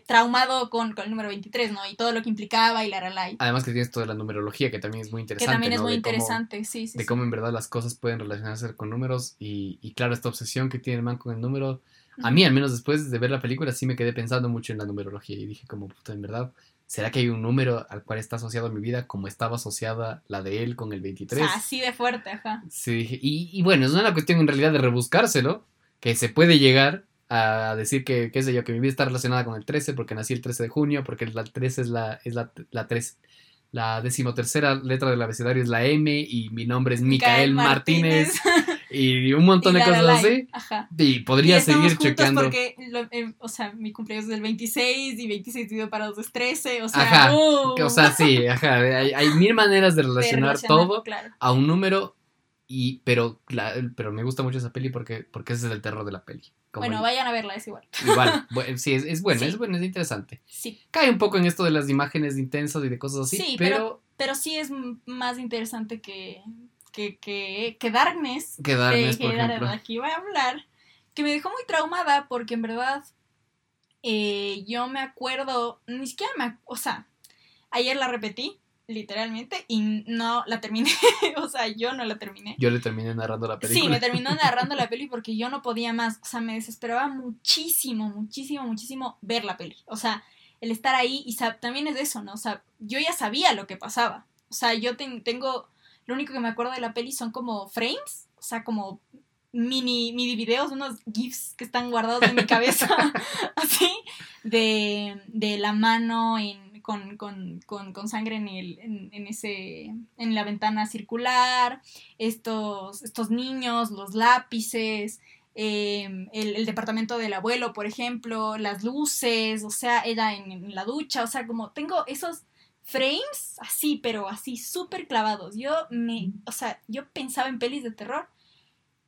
traumado con, con el número 23, ¿no? Y todo lo que implicaba y la la la. Además que tienes toda la numerología, que también es muy Que interesante. también es ¿no? muy De cómo- interesante, sí, sí. de sí. cómo en verdad las cosas pueden relacionarse con números y, y claro, esta obsesión que tiene el man con el número, a mí al menos después de ver la película sí me quedé pensando mucho en la numerología y dije como, puta, en verdad, ¿será que hay un número al cual está asociado mi vida como estaba asociada la de él con el O 23? sea, así de fuerte, ajá. Sí, y, y bueno, es una cuestión en realidad de rebuscárselo, que se puede llegar a decir que, qué sé yo, que mi vida está relacionada con el 13 porque nací el 13 de junio, porque la 13 es la, es la, la 3, la decimotercera letra del abecedario es la M y mi nombre es Micael, Martínez, (laughs) y un montón y de cosas así. Ajá. Y podría y seguir chequeando. porque, lo- eh, o sea, mi cumpleaños es del 26 y 26 dividido para dos es 13, o sea, Ajá, uh, O sea, sí, ajá, hay, hay mil maneras de de relacionar relacionar, todo Claro. a un número, y pero, la- pero me gusta mucho esa peli porque, porque ese es el terror de la peli. Como Bueno, el- vayan a verla, es igual. Igual, (laughs) sí, es, es bueno, Sí. es bueno, es interesante. Sí, Cae un poco en esto de las imágenes intensas y de cosas así, Sí, pero, pero sí es más interesante que, que, que, que Darkness, que Darkness, por que ejemplo. aquí voy a hablar, que me dejó muy traumada porque en verdad Eh, yo me acuerdo, ni siquiera me, o sea, ayer la repetí, literalmente, y no la terminé, (laughs) o sea, yo no la terminé. Yo le terminé narrando la película. Sí, me terminó (laughs) narrando la peli porque yo no podía más. O sea, me desesperaba muchísimo, muchísimo, muchísimo ver la peli. O sea, el estar ahí y sab- también es eso, ¿no? O sea, yo ya sabía lo que pasaba. O sea, yo ten- tengo, lo único que me acuerdo de la peli son como frames, o sea, como mini, mini videos, unos GIFs que están guardados en mi cabeza, (laughs) así, de, de la mano en, con, con, con, con sangre en, el, en, en ese, en la ventana circular, estos, estos niños, los lápices, eh, el, el departamento del abuelo, por ejemplo, las luces, o sea, era en, en la ducha, o sea, como tengo esos frames así, pero así súper clavados. Yo me, o sea, yo pensaba en pelis de terror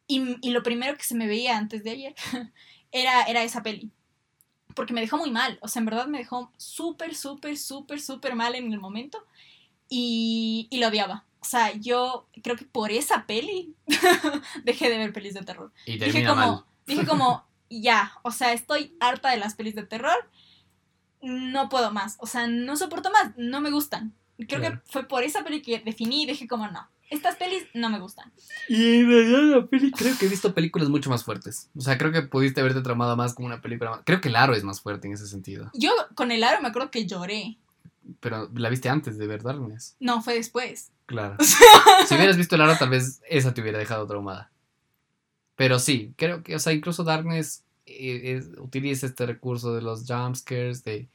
y, y lo primero que se me veía antes de ayer (laughs) era, era esa peli. Porque me dejó muy mal, o sea, en verdad me dejó súper, súper, súper, súper mal en el momento y, y lo odiaba. O sea, yo creo que por esa peli (laughs) dejé de ver pelis de terror. Y Dije como, mal. dije como, ya, o sea, estoy harta de las pelis de terror, no puedo más, o sea, no soporto más, no me gustan. Creo Claro. que fue por esa peli que definí y dije como, no, estas pelis no me gustan. Y en realidad la peli, creo que he visto películas mucho más fuertes. O sea, creo que pudiste haberte tramado más como una película más. Creo que el aro es más fuerte en ese sentido. Yo con el aro me acuerdo que lloré. Pero la viste antes de ver Darkness. No, fue después. Claro. (laughs) si hubieras visto el aro, tal vez esa te hubiera dejado traumada. Pero sí, creo que, o sea, incluso Darkness eh, es- utiliza este recurso de los jumpscares, de.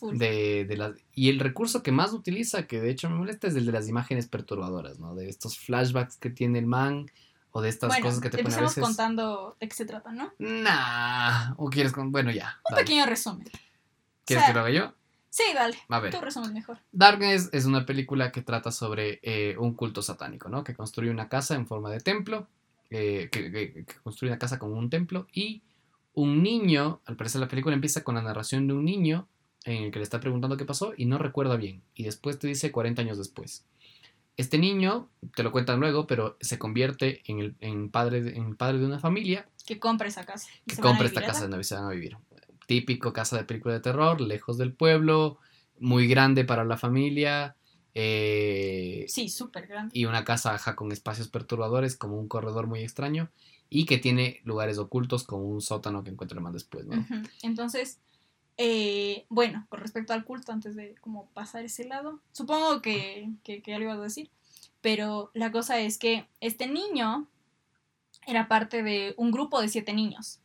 De, de las... Y el recurso que más utiliza, que de hecho me molesta, es el de las imágenes perturbadoras, ¿no? De estos flashbacks que tiene el man, o de estas bueno, cosas que te ponen a veces... contando de qué se trata, ¿no? Nah, o quieres con... Bueno, ya. Un dale. pequeño resumen. ¿Quieres o sea, que lo haga yo? Sí, dale. A ver. Tú resumes mejor. Darkness es una película que trata sobre eh, un culto satánico, ¿no? Que construye una casa en forma de templo, eh, que, que- que construye una casa como un templo y un niño, al parecer la película empieza con la narración de un niño en el que le está preguntando qué pasó y no recuerda bien y después te dice 40 años después. Este niño, te lo cuentan luego, pero se convierte en el en padre, de, en padre de una familia Que compra esa casa. y que compra esta casa donde se van a vivir. Típico casa de película de terror, lejos del pueblo, muy grande para la familia. eh, Sí, súper grande. y una casa ajá, con espacios perturbadores, como un corredor muy extraño, y que tiene lugares ocultos, como un sótano que encuentra más después, ¿no? Entonces, eh, bueno, con respecto al culto, antes de como pasar ese lado, supongo que, que, que algo ibas a decir, pero la cosa es que este niño era parte de un grupo de siete niños,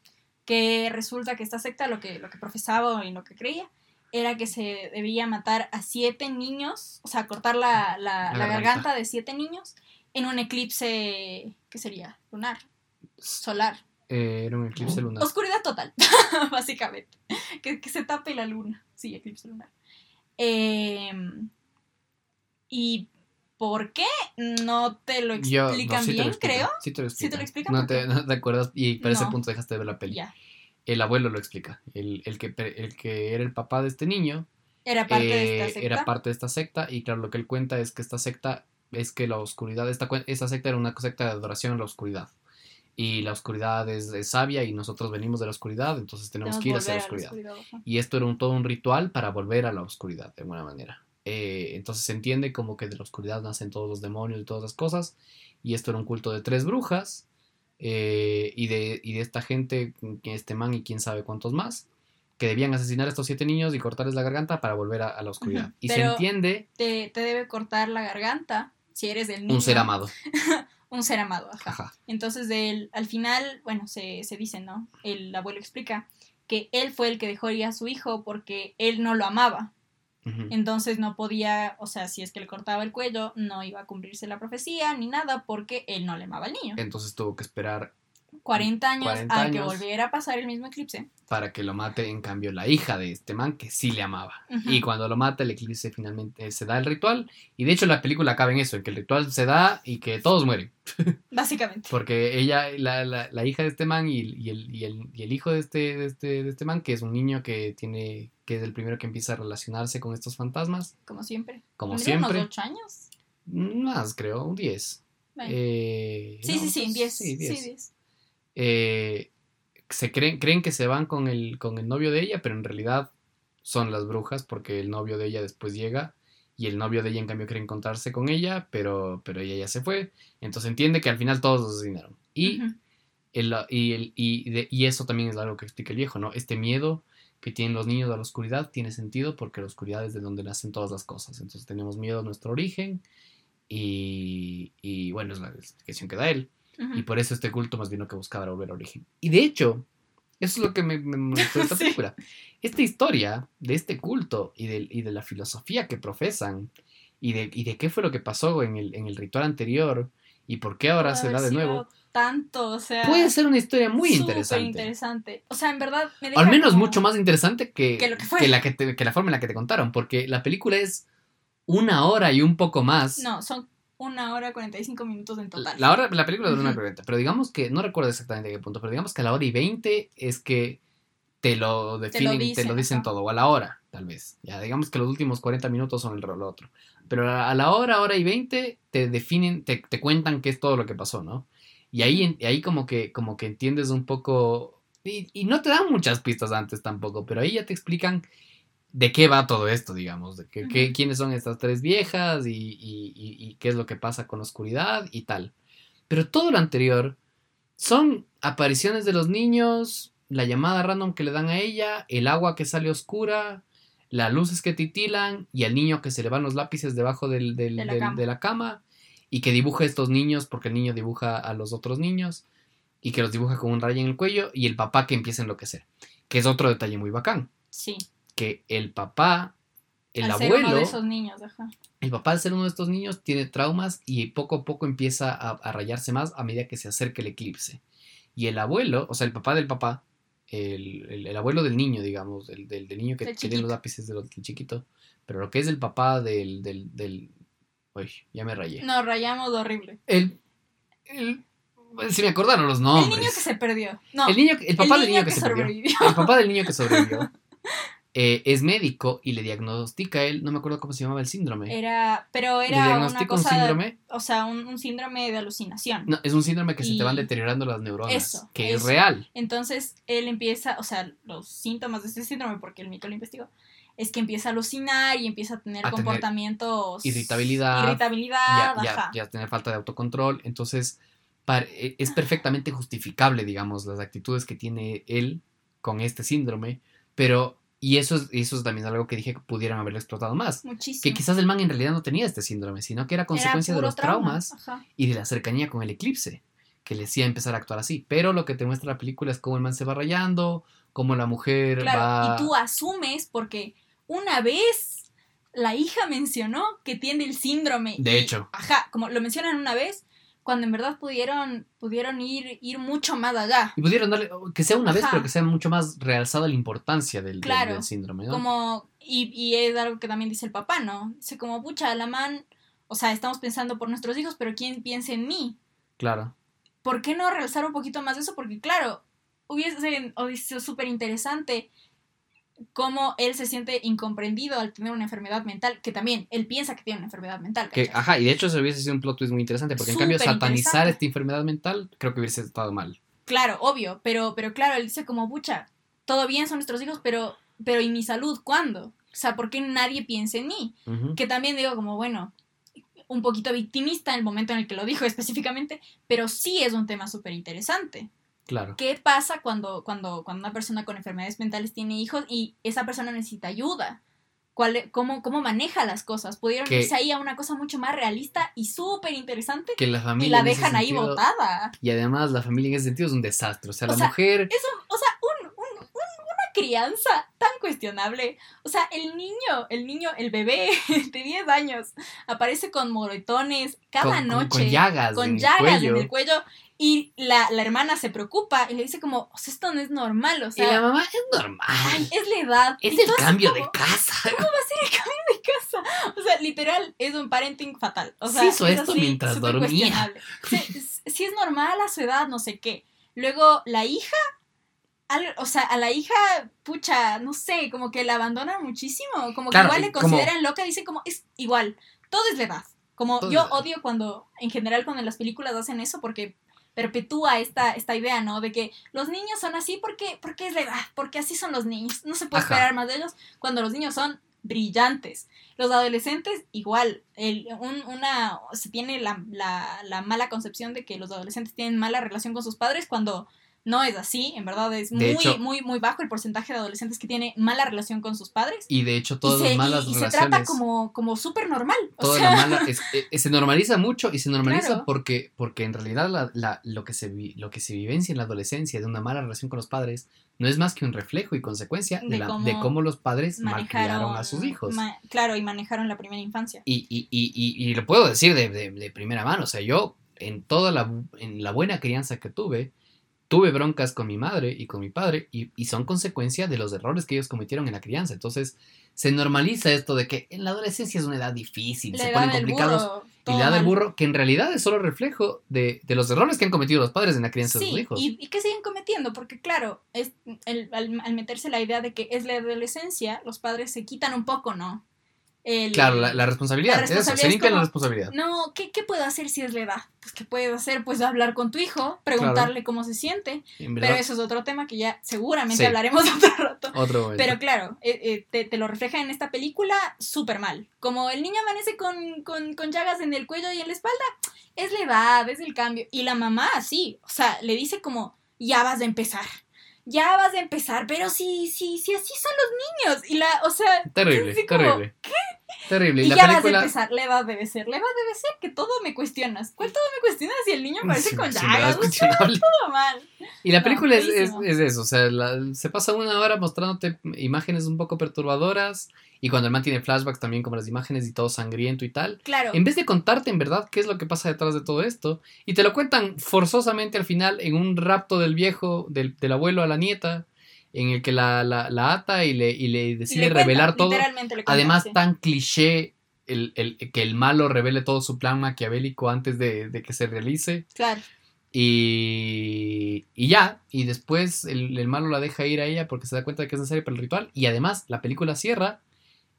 que resulta que esta secta lo que, lo que profesaba y lo que creía era que se debía matar a siete niños, o sea, cortar la, la- La la garganta de siete niños en un eclipse, ¿qué sería? Lunar, solar. Eh, era un eclipse lunar. Oscuridad total, (laughs) básicamente. Que, que se tape la luna. Sí, eclipse lunar. Eh, ¿Y por qué? No te lo Yo- no, explican sí lo bien, creo. Sí te lo Sí te explican. lo explican, No ¿por te, no te acuerdas y para ese punto dejaste de ver la peli. El abuelo lo explica. El, el que, el que era el papá de este niño Era parte de eh, esta secta. era parte de esta secta y claro, lo que él cuenta es que esta secta es que la oscuridad, esta, esta secta era una secta de adoración a la oscuridad. Y la oscuridad es, es sabia y nosotros venimos de la oscuridad, entonces tenemos Tenemos que ir hacia la volver a la oscuridad. Y esto era un, todo un ritual para volver a la oscuridad, de alguna manera. Eh, entonces se entiende como que de la oscuridad nacen todos los demonios y todas las cosas. Y esto era un culto de tres brujas. eh, y, de, y de esta gente, este man y quién sabe cuántos más, que debían asesinar a estos siete niños y cortarles la garganta para volver a, a la oscuridad. Y se entiende Te, te debe cortar la garganta si eres del niño. un ser amado. (laughs) Un ser amado, ajá. Ajá. Entonces, del- al final, bueno, se, se dice, ¿no? El abuelo explica que él fue el que dejó ir a su hijo porque él no lo amaba. Entonces no podía, o sea, si es que le cortaba el cuello, no iba a cumplirse la profecía ni nada porque él no le amaba al niño. Entonces tuvo que esperar 40 años 40 a que volviera a pasar el mismo eclipse. para que lo mate, en cambio, la hija de este man que sí le amaba. Y cuando lo mata, el eclipse finalmente eh, se da el ritual. Y de hecho, la película acaba en eso: en que el ritual se da y que todos mueren. (laughs) Básicamente. Porque ella, la, la, la hija de este man y, y el, y, el, y el hijo de este, de, este, de este man, que es un niño que tiene que es el primero que empieza a relacionarse con estos fantasmas, Como siempre. como siempre. unos 8 años. Más, creo, un 10. Bueno. Eh, sí, no, sí, sí, pues, 10. Sí, Sí, 10. 10. Eh, se creen, creen que se van con el, con el novio de ella, pero en realidad son las brujas porque el novio de ella después llega y el novio de ella en cambio quiere encontrarse con ella, pero, pero ella ya se fue. Entonces entiende que al final todos los asesinaron. Y, el, y, el- y, de- y eso también es algo que explica el viejo, ¿no? Este miedo que tienen los niños a la oscuridad tiene sentido porque la oscuridad es de donde nacen todas las cosas. Entonces tenemos miedo a nuestro origen y, y bueno, es la explicación que da él. Y por eso este culto más bien que buscaba era volver al origen. Y de hecho, eso es lo que me, me molestó de (laughs) esta Sí. película. Esta historia de este culto y de, y de la filosofía que profesan y de, y de qué fue lo que pasó en el, en el ritual anterior y por qué ahora se da de nuevo, Tanto, o sea. puede ser una historia muy interesante. interesante. O sea, en verdad me O deja al menos como- mucho más interesante que, Que lo que fue. la, que, te- que la forma en la que te contaron, porque la película es una hora y un poco más. No, son una hora 45 minutos en total. La, hora, la película dura una Ujú. hora y 40, pero digamos que, no recuerdo exactamente a qué punto, pero digamos que a la hora y 20 es que te lo definen, te lo dicen, dicen, ajá. todo, o a la hora, tal vez. Ya, digamos que los últimos 40 minutos son el rol otro. Pero a la hora, hora y 20 te definen, te, te cuentan qué es todo lo que pasó, ¿no? Y ahí, ahí como, que, como que entiendes un poco, y, y no te dan muchas pistas antes tampoco, pero ahí ya te explican de qué va todo esto, digamos, de que, quiénes son estas tres viejas y, y- y- y qué es lo que pasa con la oscuridad y tal. Pero todo lo anterior son apariciones de los niños, la llamada random que le dan a ella, el agua que sale oscura, las luces que titilan y al niño que se le van los lápices debajo del- del- De la del- cama. de la cama y que dibuja a estos niños porque el niño dibuja a los otros niños y que los dibuja con un rayo en el cuello y el papá que empieza a enloquecer, que es otro detalle muy bacán, Sí. Que el papá, el al ser uno abuelo, de esos niños, ajá. el papá al ser uno de estos niños tiene traumas y poco a poco empieza a, a rayarse más a medida que se acerca el eclipse. Y el abuelo, o sea, el papá del papá, el, el- el abuelo del niño, digamos, del, del- del niño que, que tiene los lápices del, del chiquito, pero lo que es el papá del... del, del uy, ya me rayé. Nos rayamos horrible. El, el- si me acordaron los El nombres. niño que se perdió. No, el, niño, el papá el del niño que, se perdió. sobrevivió. El papá del niño que sobrevivió (laughs) eh, es médico y le diagnostica a él, no me acuerdo cómo se llamaba el síndrome. Era, pero era una un síndrome. o sea, un, un síndrome de alucinación. No, es un síndrome que se te van deteriorando las neuronas. Eso, que es real. Entonces él empieza, o sea, los síntomas de este síndrome, porque el mico lo investigó, es que empieza a alucinar y empieza a tener A tener comportamientos. irritabilidad, Irritabilidad, Ya, ya, ajá. ya tener falta de autocontrol. Entonces, e- es perfectamente justificable, digamos, las actitudes que tiene él con este síndrome. Pero, y eso es, eso es también algo que dije que pudieran haberlo explotado más. Muchísimo. Que quizás el man en realidad no tenía este síndrome, sino que era consecuencia de los trauma, traumas ajá. y de la cercanía con el eclipse, que le hacía empezar a actuar así. Pero lo que te muestra la película es cómo el man se va rayando, cómo la mujer Claro, va... y tú asumes porque una vez la hija mencionó que tiene el síndrome. De y- hecho. Ajá, como lo mencionan una vez, cuando en verdad pudieron, pudieron ir, ir mucho más allá. Y pudieron darle, que sea una vez, pero que sea mucho más realzada la importancia del, del- Claro, del síndrome, ¿no? Como, y, y es algo que también dice el papá, ¿no? Dice como, pucha, la man, o sea, estamos pensando por nuestros hijos, pero ¿quién piensa en mí? Claro. ¿Por qué no realzar un poquito más de eso? Porque claro, hubiese hubiese sido súper interesante cómo él se siente incomprendido al tener una enfermedad mental, que también él piensa que tiene una enfermedad mental. Ajá, y de hecho eso hubiese sido un plot twist muy interesante, porque en cambio satanizar esta enfermedad mental creo que hubiese estado mal. Claro, obvio, pero, pero claro, él dice como, pucha, todo bien son nuestros hijos, pero, pero ¿y mi salud cuándo? O sea, ¿por qué nadie piensa en mí? Que también digo como, bueno, un poquito victimista en el momento en el que lo dijo (laughs) específicamente, pero sí es un tema súper interesante. Claro. ¿Qué pasa cuando, cuando, cuando una persona con enfermedades mentales tiene hijos y esa persona necesita ayuda? ¿Cuál, e- cómo, ¿Cómo maneja las cosas? Pudieron Que- irse ahí a una cosa mucho más realista y súper interesante Que la y familia. la en ese dejan ahí sentido- botada. Y además la familia en ese sentido es un desastre. O sea, O la sea, mujer. Es un, o sea, un, un- un- una crianza tan cuestionable. O sea, el niño, el niño, el bebé (laughs) de 10 años aparece con moretones cada con, noche. con llagas. con en llagas en el cuello. Y la, la hermana se preocupa y le dice como, o sea, esto no es normal, o y la sea, mamá es normal. es la edad. es el cambio como, de casa. (laughs) ¿Cómo va a ser el cambio de casa? O sea, literal, es un parenting fatal. O sea, Sí hizo es esto así, mientras dormía. Si, (laughs) si es normal a su edad, no sé qué. Luego, la hija, al- o sea, a la hija, pucha, no sé, como que la abandonan muchísimo. Como Claro, que igual y le como- consideran loca, dicen como, es igual, todo es la edad. Como Todo yo odio cuando, en general, cuando en las películas hacen eso, porque perpetúa esta, esta idea, ¿no? De que los niños son así porque, porque es la edad, porque así son los niños. No se puede Ajá. esperar más de ellos cuando los niños son brillantes. Los adolescentes, igual, el, un- una, se tiene la, la, la mala concepción de que los adolescentes tienen mala relación con sus padres cuando no es así, en verdad es muy, hecho- muy, muy bajo el porcentaje de adolescentes que tiene mala relación con sus padres. Y de hecho, todas las malas y- y se trata como, como súper normal. O toda sea, la mala es- eh, se normaliza mucho y se normaliza Claro. porque porque en realidad la- la- lo que se vi- lo que se vivencia en la adolescencia de una mala relación con los padres no es más que un reflejo y consecuencia de, De la- cómo de cómo los padres malcriaron a sus hijos ma- claro, y manejaron la primera infancia. y, y, y, y- y lo puedo decir de, de- de primera mano o sea yo en toda la en la buena crianza que tuve tuve broncas con mi madre y con mi padre y, y son consecuencia de los errores que ellos cometieron en la crianza entonces se normaliza esto de que en la adolescencia es una edad difícil La se edad ponen complicados burro. y la edad del burro, que en realidad es solo reflejo de, de los errores que han cometido los padres en la crianza de sus hijos. y, y que siguen cometiendo, porque claro, es el- al, al meterse la idea de que es la adolescencia, los padres se quitan un poco, ¿no? El- claro, la, la responsabilidad, la eso, responsabilidad se es limpian la responsabilidad. No, ¿qué, ¿qué puedo hacer si es la edad? Pues, ¿qué puedo hacer? Pues hablar con tu hijo, preguntarle cómo se siente, En pero eso es otro tema que ya seguramente Sí. hablaremos (laughs) otro rato. otro momento. Pero claro, eh, eh, te, te lo refleja en esta película súper mal. Como el niño amanece con, con, con llagas en el cuello y en la espalda, es la edad, es el cambio. Y la mamá así, o sea, le dice como, ya vas a empezar. Ya vas a empezar, pero sí, sí, sí, así son los niños. Y la, o sea, terrible, así como, terrible. Terrible. Y, y la ya vas a película. empezar, la edad debe ser, la edad debe ser que todo me cuestionas. ¿Cuál todo me cuestionas si el niño aparece Sí, con sí, llagas? es (laughs) todo mal. Y la No, película es, es, feísimo. es eso, o sea, la- se pasa una hora mostrándote imágenes un poco perturbadoras y cuando el man tiene flashbacks también como las imágenes y todo sangriento y tal. Claro. En vez de contarte en verdad qué es lo que pasa detrás de todo esto, y te lo cuentan forzosamente al final en un rapto del viejo, del, del abuelo a la nieta, en el que la, la, la ata y le, y le Y decide le cuenta, revelar todo. literalmente le cuenta, Además, sí. tan cliché el, el- que el malo revele todo su plan maquiavélico antes de, de que se realice. Claro. Y, y ya, y después el, el malo la deja ir a ella porque se da cuenta de que es necesario para el ritual. Y además, la película cierra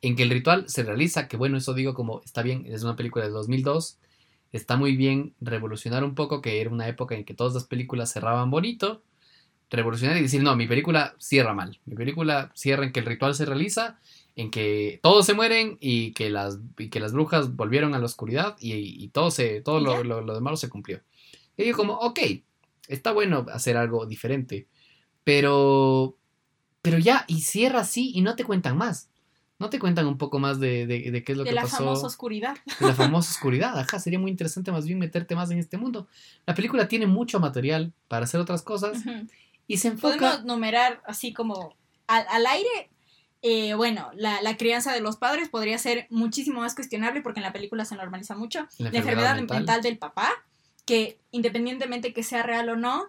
en que el ritual se realiza, que bueno, eso digo como está bien, es una película de 2002, está muy bien revolucionar un poco, que era una época en que todas las películas cerraban bonito, revolucionar y decir, no, mi película cierra mal, mi película cierra en que el ritual se realiza, en que todos se mueren y que las, y que las brujas volvieron a la oscuridad y, y todo, se, todo ¿Y lo, lo, lo de malo se cumplió. Y digo como, ok, está bueno hacer algo diferente, pero, pero ya, y cierra así y no te cuentan más. No te cuentan un poco más de, de- de qué es lo de que la pasó. famosa oscuridad. de la famosa oscuridad. Ajá, sería muy interesante más bien meterte más en este mundo. La película tiene mucho material para hacer otras cosas y se enfoca. Podemos numerar así como al, al aire. eh, bueno, la, la crianza de los padres podría ser muchísimo más cuestionable porque en la película se normaliza mucho. La La, enfermedad enfermedad mental. mental. del papá, que independientemente que sea real o no,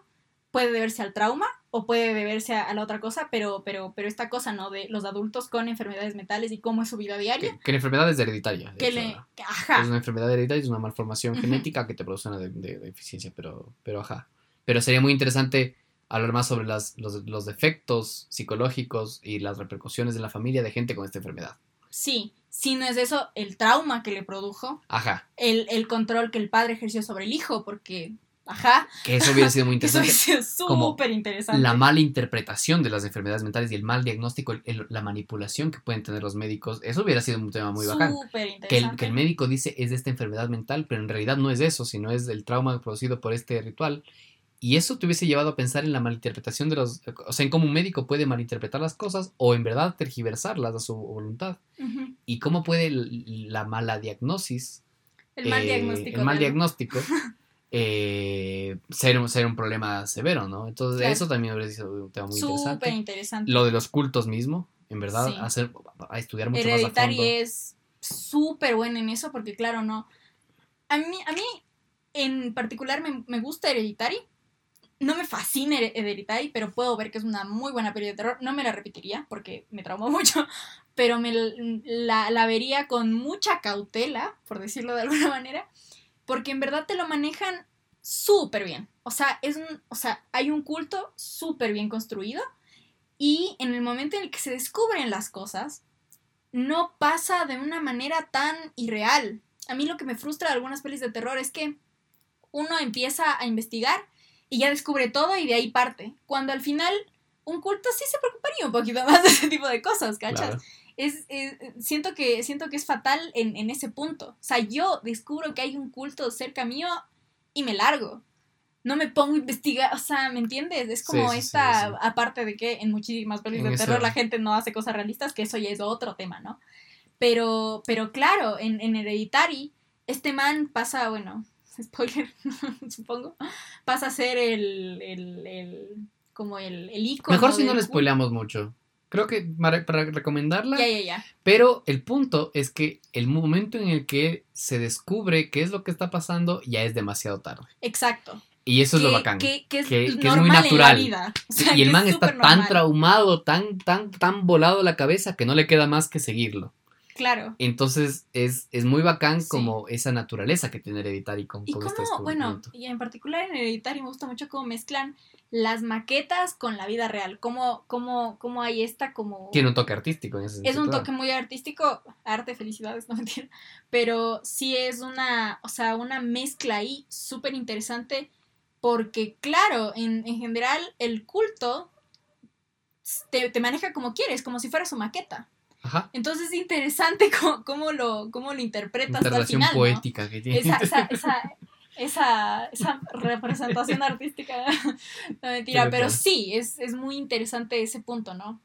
puede deberse al trauma o puede deberse a, a la otra cosa, pero, pero, pero esta cosa, ¿no? De los adultos con enfermedades mentales y cómo es su vida diaria. que, que la enfermedad es hereditaria. Que hecho, le. ajá. Es una enfermedad hereditaria, es una malformación genética que te produce una de- de- deficiencia, pero, pero ajá. Pero sería muy interesante hablar más sobre las, los, los defectos psicológicos y las repercusiones de la familia de gente con esta enfermedad. Sí, si no es eso, el trauma que le produjo, Ajá. el, el control que el padre ejerció sobre el hijo, porque, ajá, Que eso hubiera sido muy (laughs) eso interesante. es como súper interesante. la mala interpretación de las enfermedades mentales y el mal diagnóstico, el- el- la manipulación que pueden tener los médicos, eso hubiera sido un tema muy bacán. Súper Que el, interesante. que el médico dice es de esta enfermedad mental, pero en realidad no es eso, sino es el trauma producido por este ritual. Y eso te hubiese llevado a pensar en la malinterpretación de los... O sea, en cómo un médico puede malinterpretar las cosas o en verdad tergiversarlas a su voluntad. Y cómo puede la mala diagnosis El mal eh, diagnóstico. el mal diagnóstico (laughs) eh, ser, un- ser un problema severo, ¿no? Entonces, Claro. eso también hubiera sido un tema muy Súper interesante. interesante. Lo de los cultos mismo, en verdad, Sí. hacer, a estudiar mucho más a fondo. es súper buena en eso porque, claro, no. A mí, a mí en particular, me, me gusta Hereditary. No me fascina Her- Hereditary, pero puedo ver que es una muy buena peli de terror. No me la repetiría porque me traumó (laughs) mucho, pero me la, la vería con mucha cautela, por decirlo de alguna manera, porque en verdad te lo manejan súper bien. O sea, es un, o sea, hay un culto súper bien construido y en el momento en el que se descubren las cosas, no pasa de una manera tan irreal. A mí lo que me frustra de algunas pelis de terror es que uno empieza a investigar y ya descubre todo y de ahí parte. Cuando al final un culto sí se preocuparía un poquito (laughs) más de ese tipo de cosas, ¿cachas? Es, es- siento, que, siento que es fatal en, en ese punto. O sea, yo descubro que hay un culto cerca mío y me largo. No me pongo a investigar, o sea, ¿me entiendes? Es como Sí, sí, sí, esta, sí. aparte de que en muchísimas películas de terror la gente no hace cosas realistas, que eso ya es otro tema, ¿no? Pero, pero claro, en, en Hereditary, este man pasa, bueno, (laughs) spoiler, (laughs) supongo, pasa a ser el, el, el como el, el Mejor si no le spoileamos mucho. Creo que para, para recomendarla. Ya, ya, ya. Pero el punto es que el momento en el que se descubre qué es lo que está pasando ya es demasiado tarde. Exacto. Y eso es lo bacán. Que, que es que- que es muy natural. O sea, y el man es está tan traumado, tan, tan, tan volado la cabeza que no le queda más que seguirlo. Claro. Entonces es, es muy bacán Sí. como esa naturaleza que tiene Hereditary con, Y con este bueno, y en particular en Hereditary me gusta mucho cómo mezclan las maquetas con la vida real. Cómo, cómo, cómo hay esta como... Tiene un toque artístico en ese sentido. Es un toque muy artístico, arte, felicidades, no mentira, pero sí es una, o sea, una mezcla ahí súper interesante porque, claro, en, en general el culto te, te maneja como quieres, como si fuera su maqueta. Ajá. Entonces es interesante (laughs) cómo, cómo lo, cómo lo interpretas al relación final, ¿no? poética que tiene. Esa, esa, (laughs) esa, esa, esa representación artística. (laughs) No mentira, Pero sí, es, es muy interesante ese punto, ¿no?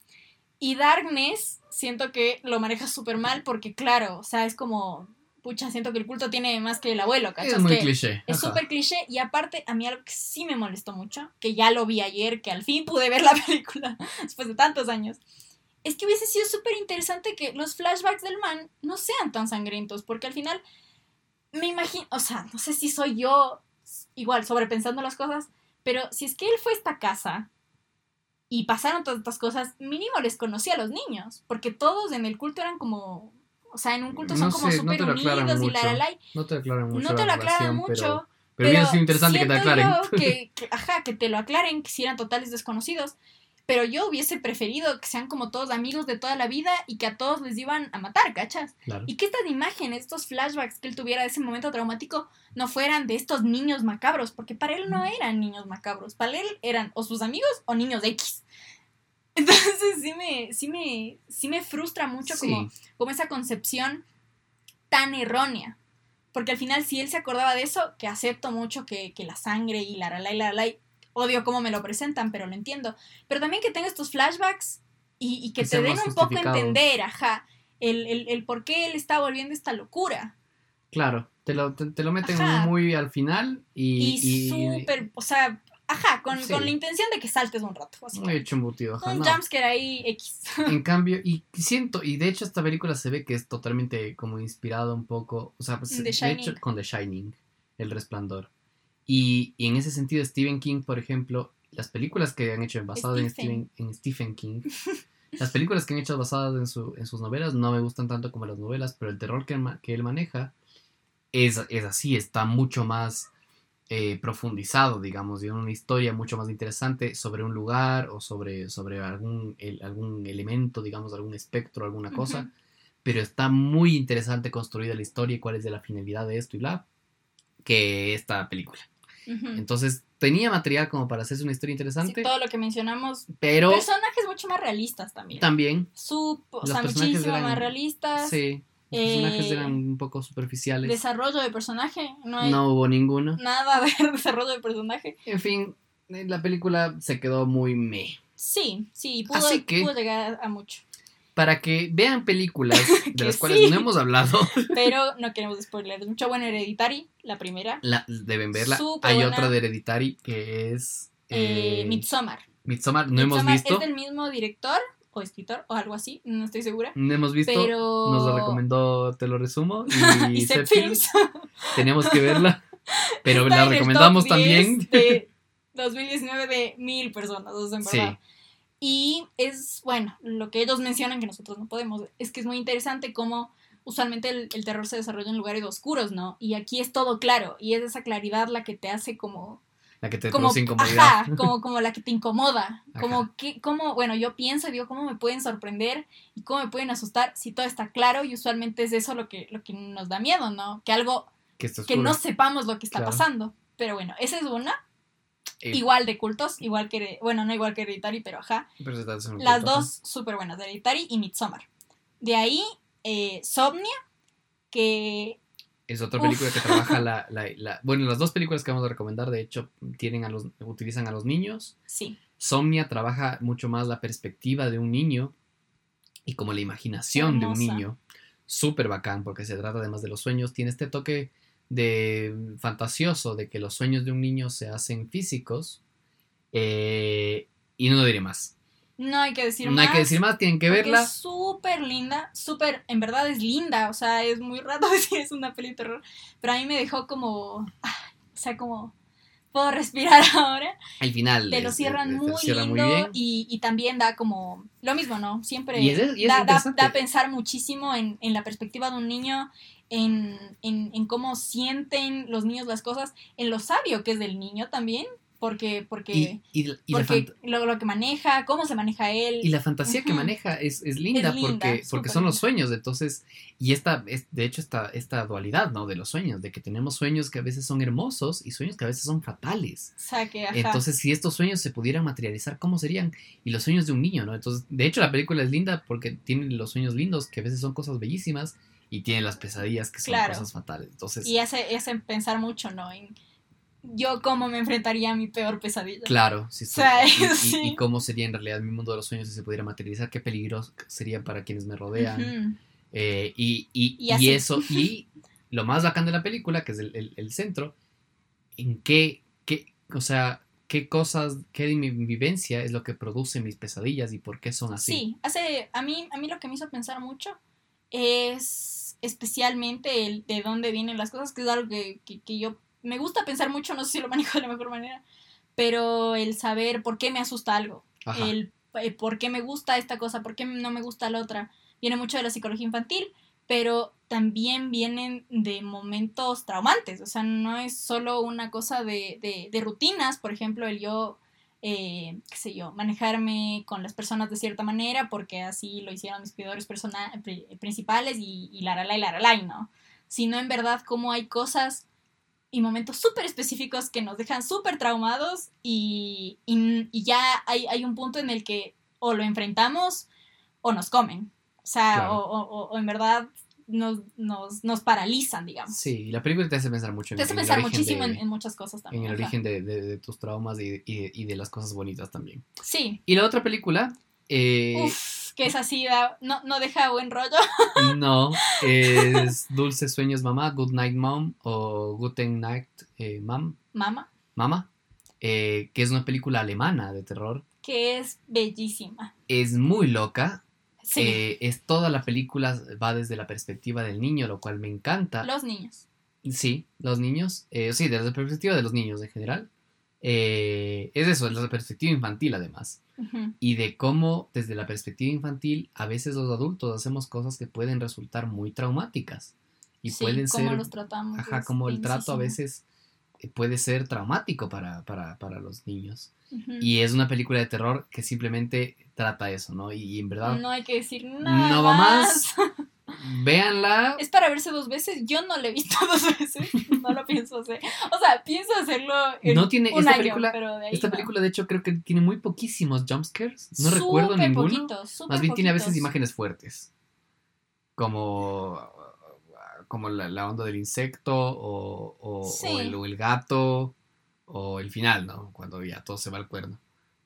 Y Darkness, siento que lo maneja súper mal porque, claro, o sea, es como, pucha, siento que el culto tiene más que el abuelo, ¿cachas? es muy Que cliché. Es súper cliché y aparte a mí algo que sí me molestó mucho, que ya lo vi ayer, que al fin pude ver la película después de tantos años, es que hubiese sido súper interesante que los flashbacks del man no sean tan sangrientos, porque al final me imagino, o sea, no sé si soy yo igual sobrepensando las cosas, pero si es que él fue a esta casa y pasaron todas estas cosas, mínimo les conocía a los niños, porque todos en el culto eran como... O sea, en un culto son No como no súper unidos y la, la, la, No te aclaran mucho. no te lo la aclaran mucho, Pero, pero hubiera sido interesante que te aclaren. yo que, que- ajá, que te lo aclaren, que si eran totales desconocidos. Pero yo hubiese preferido que sean como todos amigos de toda la vida y que a todos les iban a matar, ¿cachas? Claro. Y que estas imágenes, estos flashbacks que él tuviera de ese momento traumático no fueran de estos niños macabros, porque para él no eran niños macabros, para él eran o sus amigos o niños X. (laughs) Entonces sí me, sí me, sí me frustra mucho como, Sí. como esa concepción tan errónea. Porque al final, si él se acordaba de eso, que acepto mucho que, que la sangre y la la la y la la, y odio cómo me lo presentan, pero lo entiendo. Pero también que tenga estos flashbacks y, y que Que te den un poco a entender, ajá, el, el, el por qué él está volviendo esta locura. Claro, te lo, te, te lo meten Ajá. muy al final y, Y, súper, o sea, ajá, con, Sí. con la intención de que saltes un rato. muy embutido. ajá, Un no. jumpscare ahí X. (laughs) En cambio, y siento, y de hecho esta película se ve que es totalmente como inspirada un poco, o sea, pues, de hecho con The Shining, El Resplandor. Y, y en ese sentido Stephen King, por ejemplo, las películas que han hecho basadas en Stephen. En Stephen King, las películas que han hecho basadas en, su, en sus novelas no me gustan tanto como las novelas, pero el terror que, él maneja es, es así, está mucho más eh, profundizado, digamos, y una historia mucho más interesante sobre un lugar o sobre, sobre algún, el- algún elemento, digamos, algún espectro, alguna cosa. Pero está muy interesante construida la historia y cuál es de la finalidad de esto y bla, que esta película. Entonces, tenía material como para hacerse una historia Sí, interesante, todo lo que mencionamos. pero Personajes mucho más realistas también. también, Su, o Los sea, personajes muchísimo eran- más realistas. sí, los personajes Eh, eran un poco superficiales. Desarrollo de personaje. No hay No hubo ninguno. nada (laughs) de desarrollo de personaje. En fin, la película se quedó muy meh. Sí, sí, pudo, Así que- pudo llegar a mucho. Para que vean películas (laughs) de las cuales sí. no hemos hablado, (laughs) Pero no queremos spoilers. Mucho bueno Hereditary, la primera. la- deben verla. Súper Hay buena. otra de Hereditary que es Eh, eh, Midsommar. Midsommar. No hemos visto. Es del mismo director o escritor o algo así, no estoy segura. No hemos visto. Pero. Nos lo recomendó, te lo resumo. (laughs) Y, y Films. Teníamos que verla. Pero Está la recomendamos top 10 también. De 2019 de mil personas, o sea, en Sí. Y es, bueno, lo que ellos mencionan que nosotros no podemos, es que es muy interesante cómo usualmente el, el terror se desarrolla en lugares oscuros, ¿no? Y aquí es todo claro, y es esa claridad la que te hace como... La que te como ajá, (laughs) como, como la que te incomoda. Ajá. Como que, como, bueno, yo pienso y digo, ¿cómo me pueden sorprender y cómo me pueden asustar si todo está claro? Y usualmente es eso lo que, lo que nos da miedo, ¿no? Que algo Que, no sepamos lo que está Claro. pasando. Pero bueno, esa es una. Eh, igual de cultos, igual que, bueno, no igual que Hereditary, pero ajá. pero Las dos súper buenas, Hereditary y Midsommar. De ahí, eh, Somnia, que Es otra Uf. película que trabaja la, (laughs) la- la- Bueno, las dos películas que vamos a recomendar, de hecho, tienen a los, utilizan a los niños. sí, Somnia trabaja mucho más la perspectiva de un niño y como la imaginación de un niño. Súper bacán, porque se trata además de los sueños. Tiene este toque de fantasioso de que los sueños de un niño se hacen físicos. eh, y no diré más. no hay que decir No más. hay que decir más, tienen que verla. Es súper linda, súper, en verdad es linda, o sea, es muy raro (laughs) decir es una peli de terror, pero a mí me dejó como, o sea, como, puedo respirar (laughs) ahora. Al final. Te lo es- cierran es- te muy cierra lindo y, y también da como lo mismo, ¿no? Siempre Y es- y da, da- da pensar muchísimo en, en la perspectiva de un niño, en, en, en cómo sienten los niños las cosas, en lo sabio que es del niño también, porque, porque, Y, y- y la porque fant- lo, lo que maneja, cómo se maneja él. Y la fantasía que maneja es, es linda, Es linda, porque, porque son los sueños, entonces, y esta, es, de hecho, esta, esta dualidad, ¿no? De los sueños, de que tenemos sueños que a veces son hermosos y sueños que a veces son fatales. ajá. Entonces, si estos sueños se pudieran materializar, ¿cómo serían? Y los sueños de un niño, ¿no? Entonces, de hecho, la película es linda porque tiene los sueños lindos, que a veces son cosas bellísimas, y tiene las pesadillas, que son Claro. cosas fatales. Entonces, Y hace, hace pensar mucho, ¿no? En yo cómo me enfrentaría a mi peor pesadilla. Claro, sí, y, (laughs) sí. y cómo sería en realidad mi mundo de los sueños si se pudiera materializar, qué peligros sería para quienes me rodean. Eh, y, y- eso, y (laughs) lo más bacán de la película, que es el, el- el centro, en qué, qué, o sea, qué cosas, qué de mi vivencia es lo que produce mis pesadillas y por qué son así. Sí, hace, a mí, a mí lo que me hizo pensar mucho es especialmente el de dónde vienen las cosas, que es algo que, que- que yo me gusta pensar mucho, no sé si lo manejo de la mejor manera, pero el saber por qué me asusta algo, Ajá. el, eh, por qué me gusta esta cosa, por qué no me gusta la otra, viene mucho de la psicología infantil, pero también vienen de momentos traumantes, o sea, no es solo una cosa de, de- de rutinas, por ejemplo, el yo, eh, qué sé yo, manejarme con las personas de cierta manera, porque así lo hicieron mis cuidadores persona- pri- principales y, y la la la y la la la, y no, sino en verdad cómo hay cosas y momentos súper específicos que nos dejan súper traumados y, y- y ya hay, hay un punto en el que o lo enfrentamos o nos comen. O sea, Claro. o, o- o en verdad nos, nos, nos paralizan, digamos. Sí, la película te hace pensar mucho en, Te hace en el pensar muchísimo de- en, en muchas cosas en también. el ajá. origen de, de- de tus traumas y, y- y de las cosas bonitas también. Sí. Y la otra película, eh, Uf, que es así, da- no, no deja buen rollo. (laughs) no, es Dulces Sueños Mamá, Good Night Mom o Guten Nacht eh, Mom, Mama, Mama, eh, que es una película alemana de terror. que es bellísima. Es muy loca. Sí, eh, es toda la película va desde la perspectiva del niño, lo cual me encanta. los niños. Sí, los niños. eh, sí, desde la perspectiva de los niños en general. Eh, es eso, desde la perspectiva infantil además. Y de cómo desde la perspectiva infantil a veces los adultos hacemos cosas que pueden resultar muy traumáticas. Y Sí, pueden cómo ser... los tratamos. Ajá, como el trato a veces eh, puede ser traumático para, para, para los niños. Y es una película de terror que simplemente trata eso, ¿no? Y, en verdad, No hay que decir nada. no va más. (laughs) véanla. Es para verse dos veces. Yo no la he visto (laughs) dos veces. No lo pienso hacer. O sea, pienso hacerlo en No tiene- un esta año, película- pero de ahí Esta no. película, de hecho, creo que tiene muy poquísimos jumpscares. No recuerdo ninguno. súper Más bien tiene a veces imágenes fuertes. Como, como la, la onda del insecto o, o- Sí. o el, o el gato o el final, ¿no? Cuando ya todo se va al cuerno.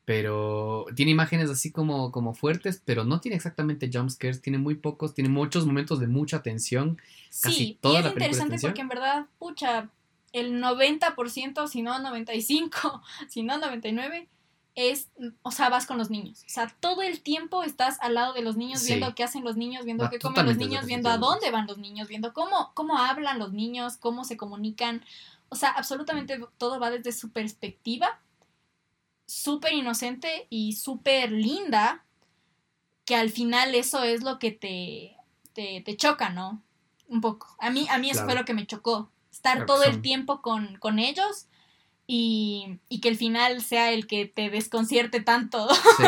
Pero tiene imágenes así como, como fuertes, pero no tiene exactamente jumpscares, tiene muy pocos, tiene muchos momentos de mucha tensión. casi Sí, toda y es la interesante porque en verdad, pucha, el 90%, si no 95%, (laughs) si no 99%, es, o sea, vas con los niños. O sea, todo el tiempo estás al lado de los niños, Sí. viendo qué hacen los niños, viendo Va qué comen los niños, viendo a dónde van los niños, viendo cómo, cómo hablan los niños, cómo se comunican. O sea, absolutamente todo va desde su perspectiva, súper inocente y súper linda, que al final eso es lo que te, te, te choca, ¿no? Un poco. A mí, a mí eso Claro. fue lo que me chocó. Estar todo el tiempo con, con ellos y, y que el final sea el que te desconcierte tanto, (laughs) Sí.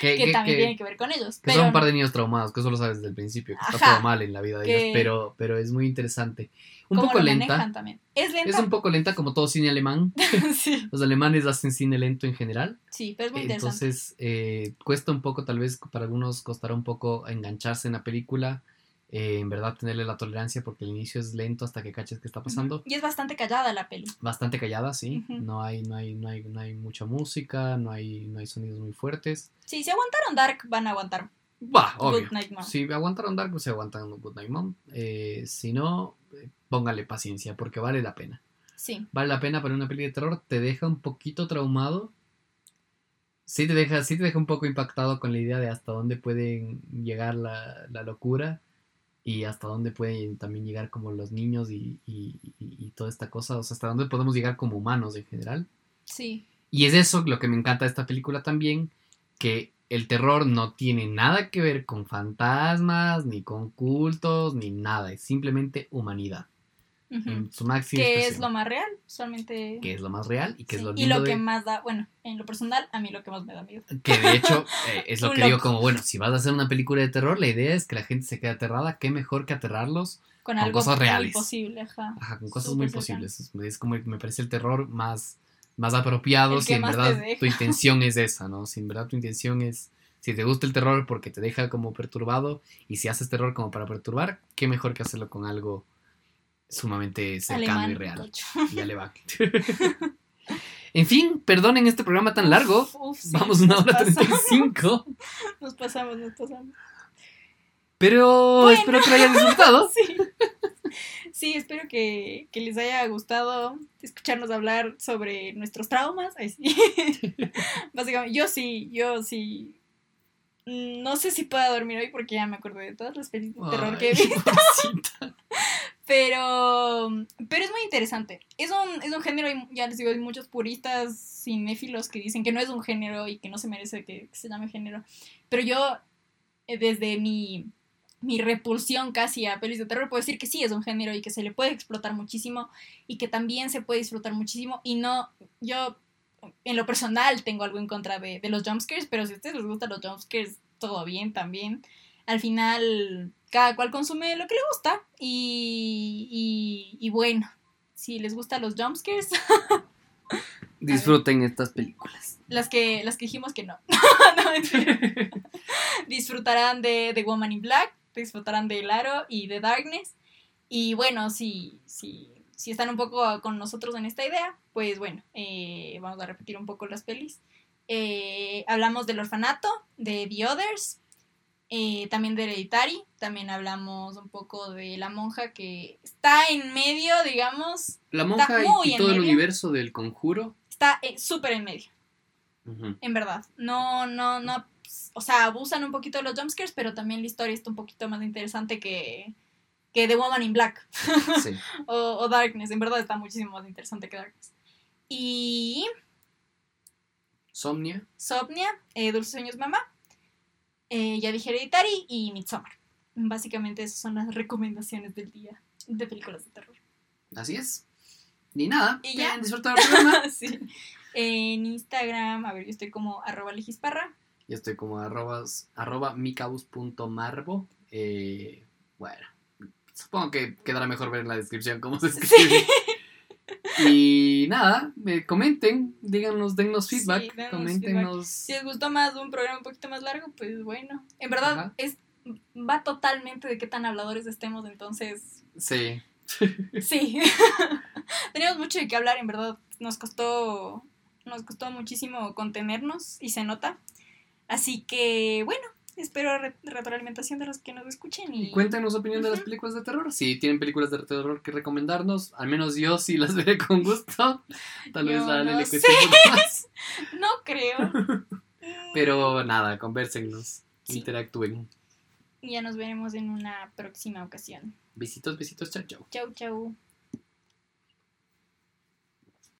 Que, que, que- también que- tiene que ver con ellos. que Pero son un par de niños traumados, que eso lo sabes desde el principio, que está todo mal en la vida de ellos, pero, pero es muy interesante. Un poco lenta. también. Es lenta. Es un poco lenta como todo cine alemán. (laughs) sí, Los alemanes hacen cine lento en general. sí, pero es muy interesante. Entonces, eh, cuesta un poco, tal vez para algunos costará un poco engancharse en la película. Eh, en verdad, tenerle la tolerancia porque el inicio es lento hasta que caches qué está pasando. Y es bastante callada la peli. Bastante callada, sí. No hay, no hay, no hay, no hay mucha música, no hay, no hay sonidos muy fuertes. Sí, si aguantaron Dark, van a aguantar Bah, obvio. Good Night Mom. Si aguantaron Dark, pues se aguantan Good Night Mom. Eh, si no, eh, póngale paciencia porque vale la pena. Sí, Vale la pena para una peli de terror. Te deja un poquito traumado. Sí te deja, sí te deja un poco impactado con la idea de hasta dónde pueden llegar la, la locura y hasta dónde pueden también llegar como los niños y, y- y- y toda esta cosa. O sea, hasta dónde podemos llegar como humanos en general. sí. Y es eso lo que me encanta de esta película también, que el terror no tiene nada que ver con fantasmas, ni con cultos, ni nada. Es simplemente humanidad. Máxima Que es lo más real, usualmente. que es lo más real y que es Sí, lo y lindo lo que más da, bueno, en lo personal, a mí lo que más me da miedo. que de hecho (laughs) eh, es lo que digo como bueno si vas a hacer una película de terror la idea es que la gente se quede aterrada qué mejor que aterrarlos Con, Con algo cosas muy reales. posible, ajá. ajá, con cosas muy posibles es, es como me parece el terror más más apropiado si en verdad tu intención es (laughs) esa no si en verdad tu intención es si te gusta el terror porque te deja como perturbado y si haces terror como para perturbar qué mejor que hacerlo con algo sumamente cercano Alemán, y real tocho. y alemán (laughs) en fin perdonen este programa tan largo Uf, uf, sí, Vamos una hora pasamos, 35. (laughs) Nos pasamos, nos pasamos. Pero Bueno. espero que lo hayan disfrutado. (laughs) Sí. Sí, espero que, que les haya gustado escucharnos hablar sobre nuestros traumas. Ay, sí. Básicamente, yo sí, yo sí. Mm, No sé si pueda dormir hoy porque ya me acordé de todas las películas de terror que he visto. Pero, pero es muy interesante. Es un, es un género, ya les digo, hay muchos puristas cinéfilos que dicen que no es un género y que no se merece que, que se llame género. Pero yo, eh, desde mi, mi repulsión casi a pelis de terror, puedo decir que sí es un género y que se le puede explotar muchísimo y que también se puede disfrutar muchísimo. Y no, yo en lo personal tengo algo en contra de, de los jumpscares, pero si a ustedes les gustan los jumpscares, todo bien también. Al final, cada cual consume lo que le gusta. Y, y, y bueno, si les gustan los jumpscares, (laughs) Disfruten estas películas. las que, las que dijimos que no. (laughs) (laughs) Disfrutarán de The Woman in Black, disfrutarán de El Aro y de Darkness. Y bueno, si, si, si están un poco con nosotros en esta idea, pues bueno, eh, vamos a repetir un poco las pelis. Eh, hablamos del orfanato, de The Others, eh, también de Hereditary, también hablamos un poco de la monja que está en medio, digamos, La monja y- todo el universo del conjuro. está eh, súper en medio. en verdad. No, no, no. O sea, abusan un poquito de los jumpscares, pero también la historia está un poquito más interesante que, que The Woman in Black (laughs) Sí. o, o Darkness. En verdad está muchísimo más interesante que Darkness. Y Somnia. Somnia, eh, Dulces Sueños Mamá, eh, ya dije Hereditary y Midsommar. Básicamente esas son las recomendaciones del día de películas de terror. Así es. Ni nada. Y ya. el programa. (laughs) Sí. En Instagram, a ver, yo estoy como arroba legisparra. Yo estoy como arrobas, arroba micabus.marbo. Eh, bueno, supongo que quedará mejor ver en la descripción cómo se escribe. (laughs) Y nada, eh, comenten, díganos, dennos Sí, feedback, coméntenos. Si les gustó más un programa un poquito más largo, pues bueno. En verdad, Ajá. es va totalmente de qué tan habladores estemos, entonces Sí, sí. (laughs) Tenemos mucho de qué hablar, en verdad. Nos costó nos costó muchísimo contenernos y se nota. Así que bueno, espero re- retroalimentación de los que nos escuchen y Y cuéntenos su opinión de las películas de terror. Si tienen películas de terror que recomendarnos, al menos yo sí las (laughs) veré con gusto. Tal vez la Ale no le cueste más. (laughs) no creo. (laughs) Pero nada, convérsenos, Sí. interactúen. Y ya nos veremos en una próxima ocasión. Besitos, besitos, chao, chao. Chau, chau.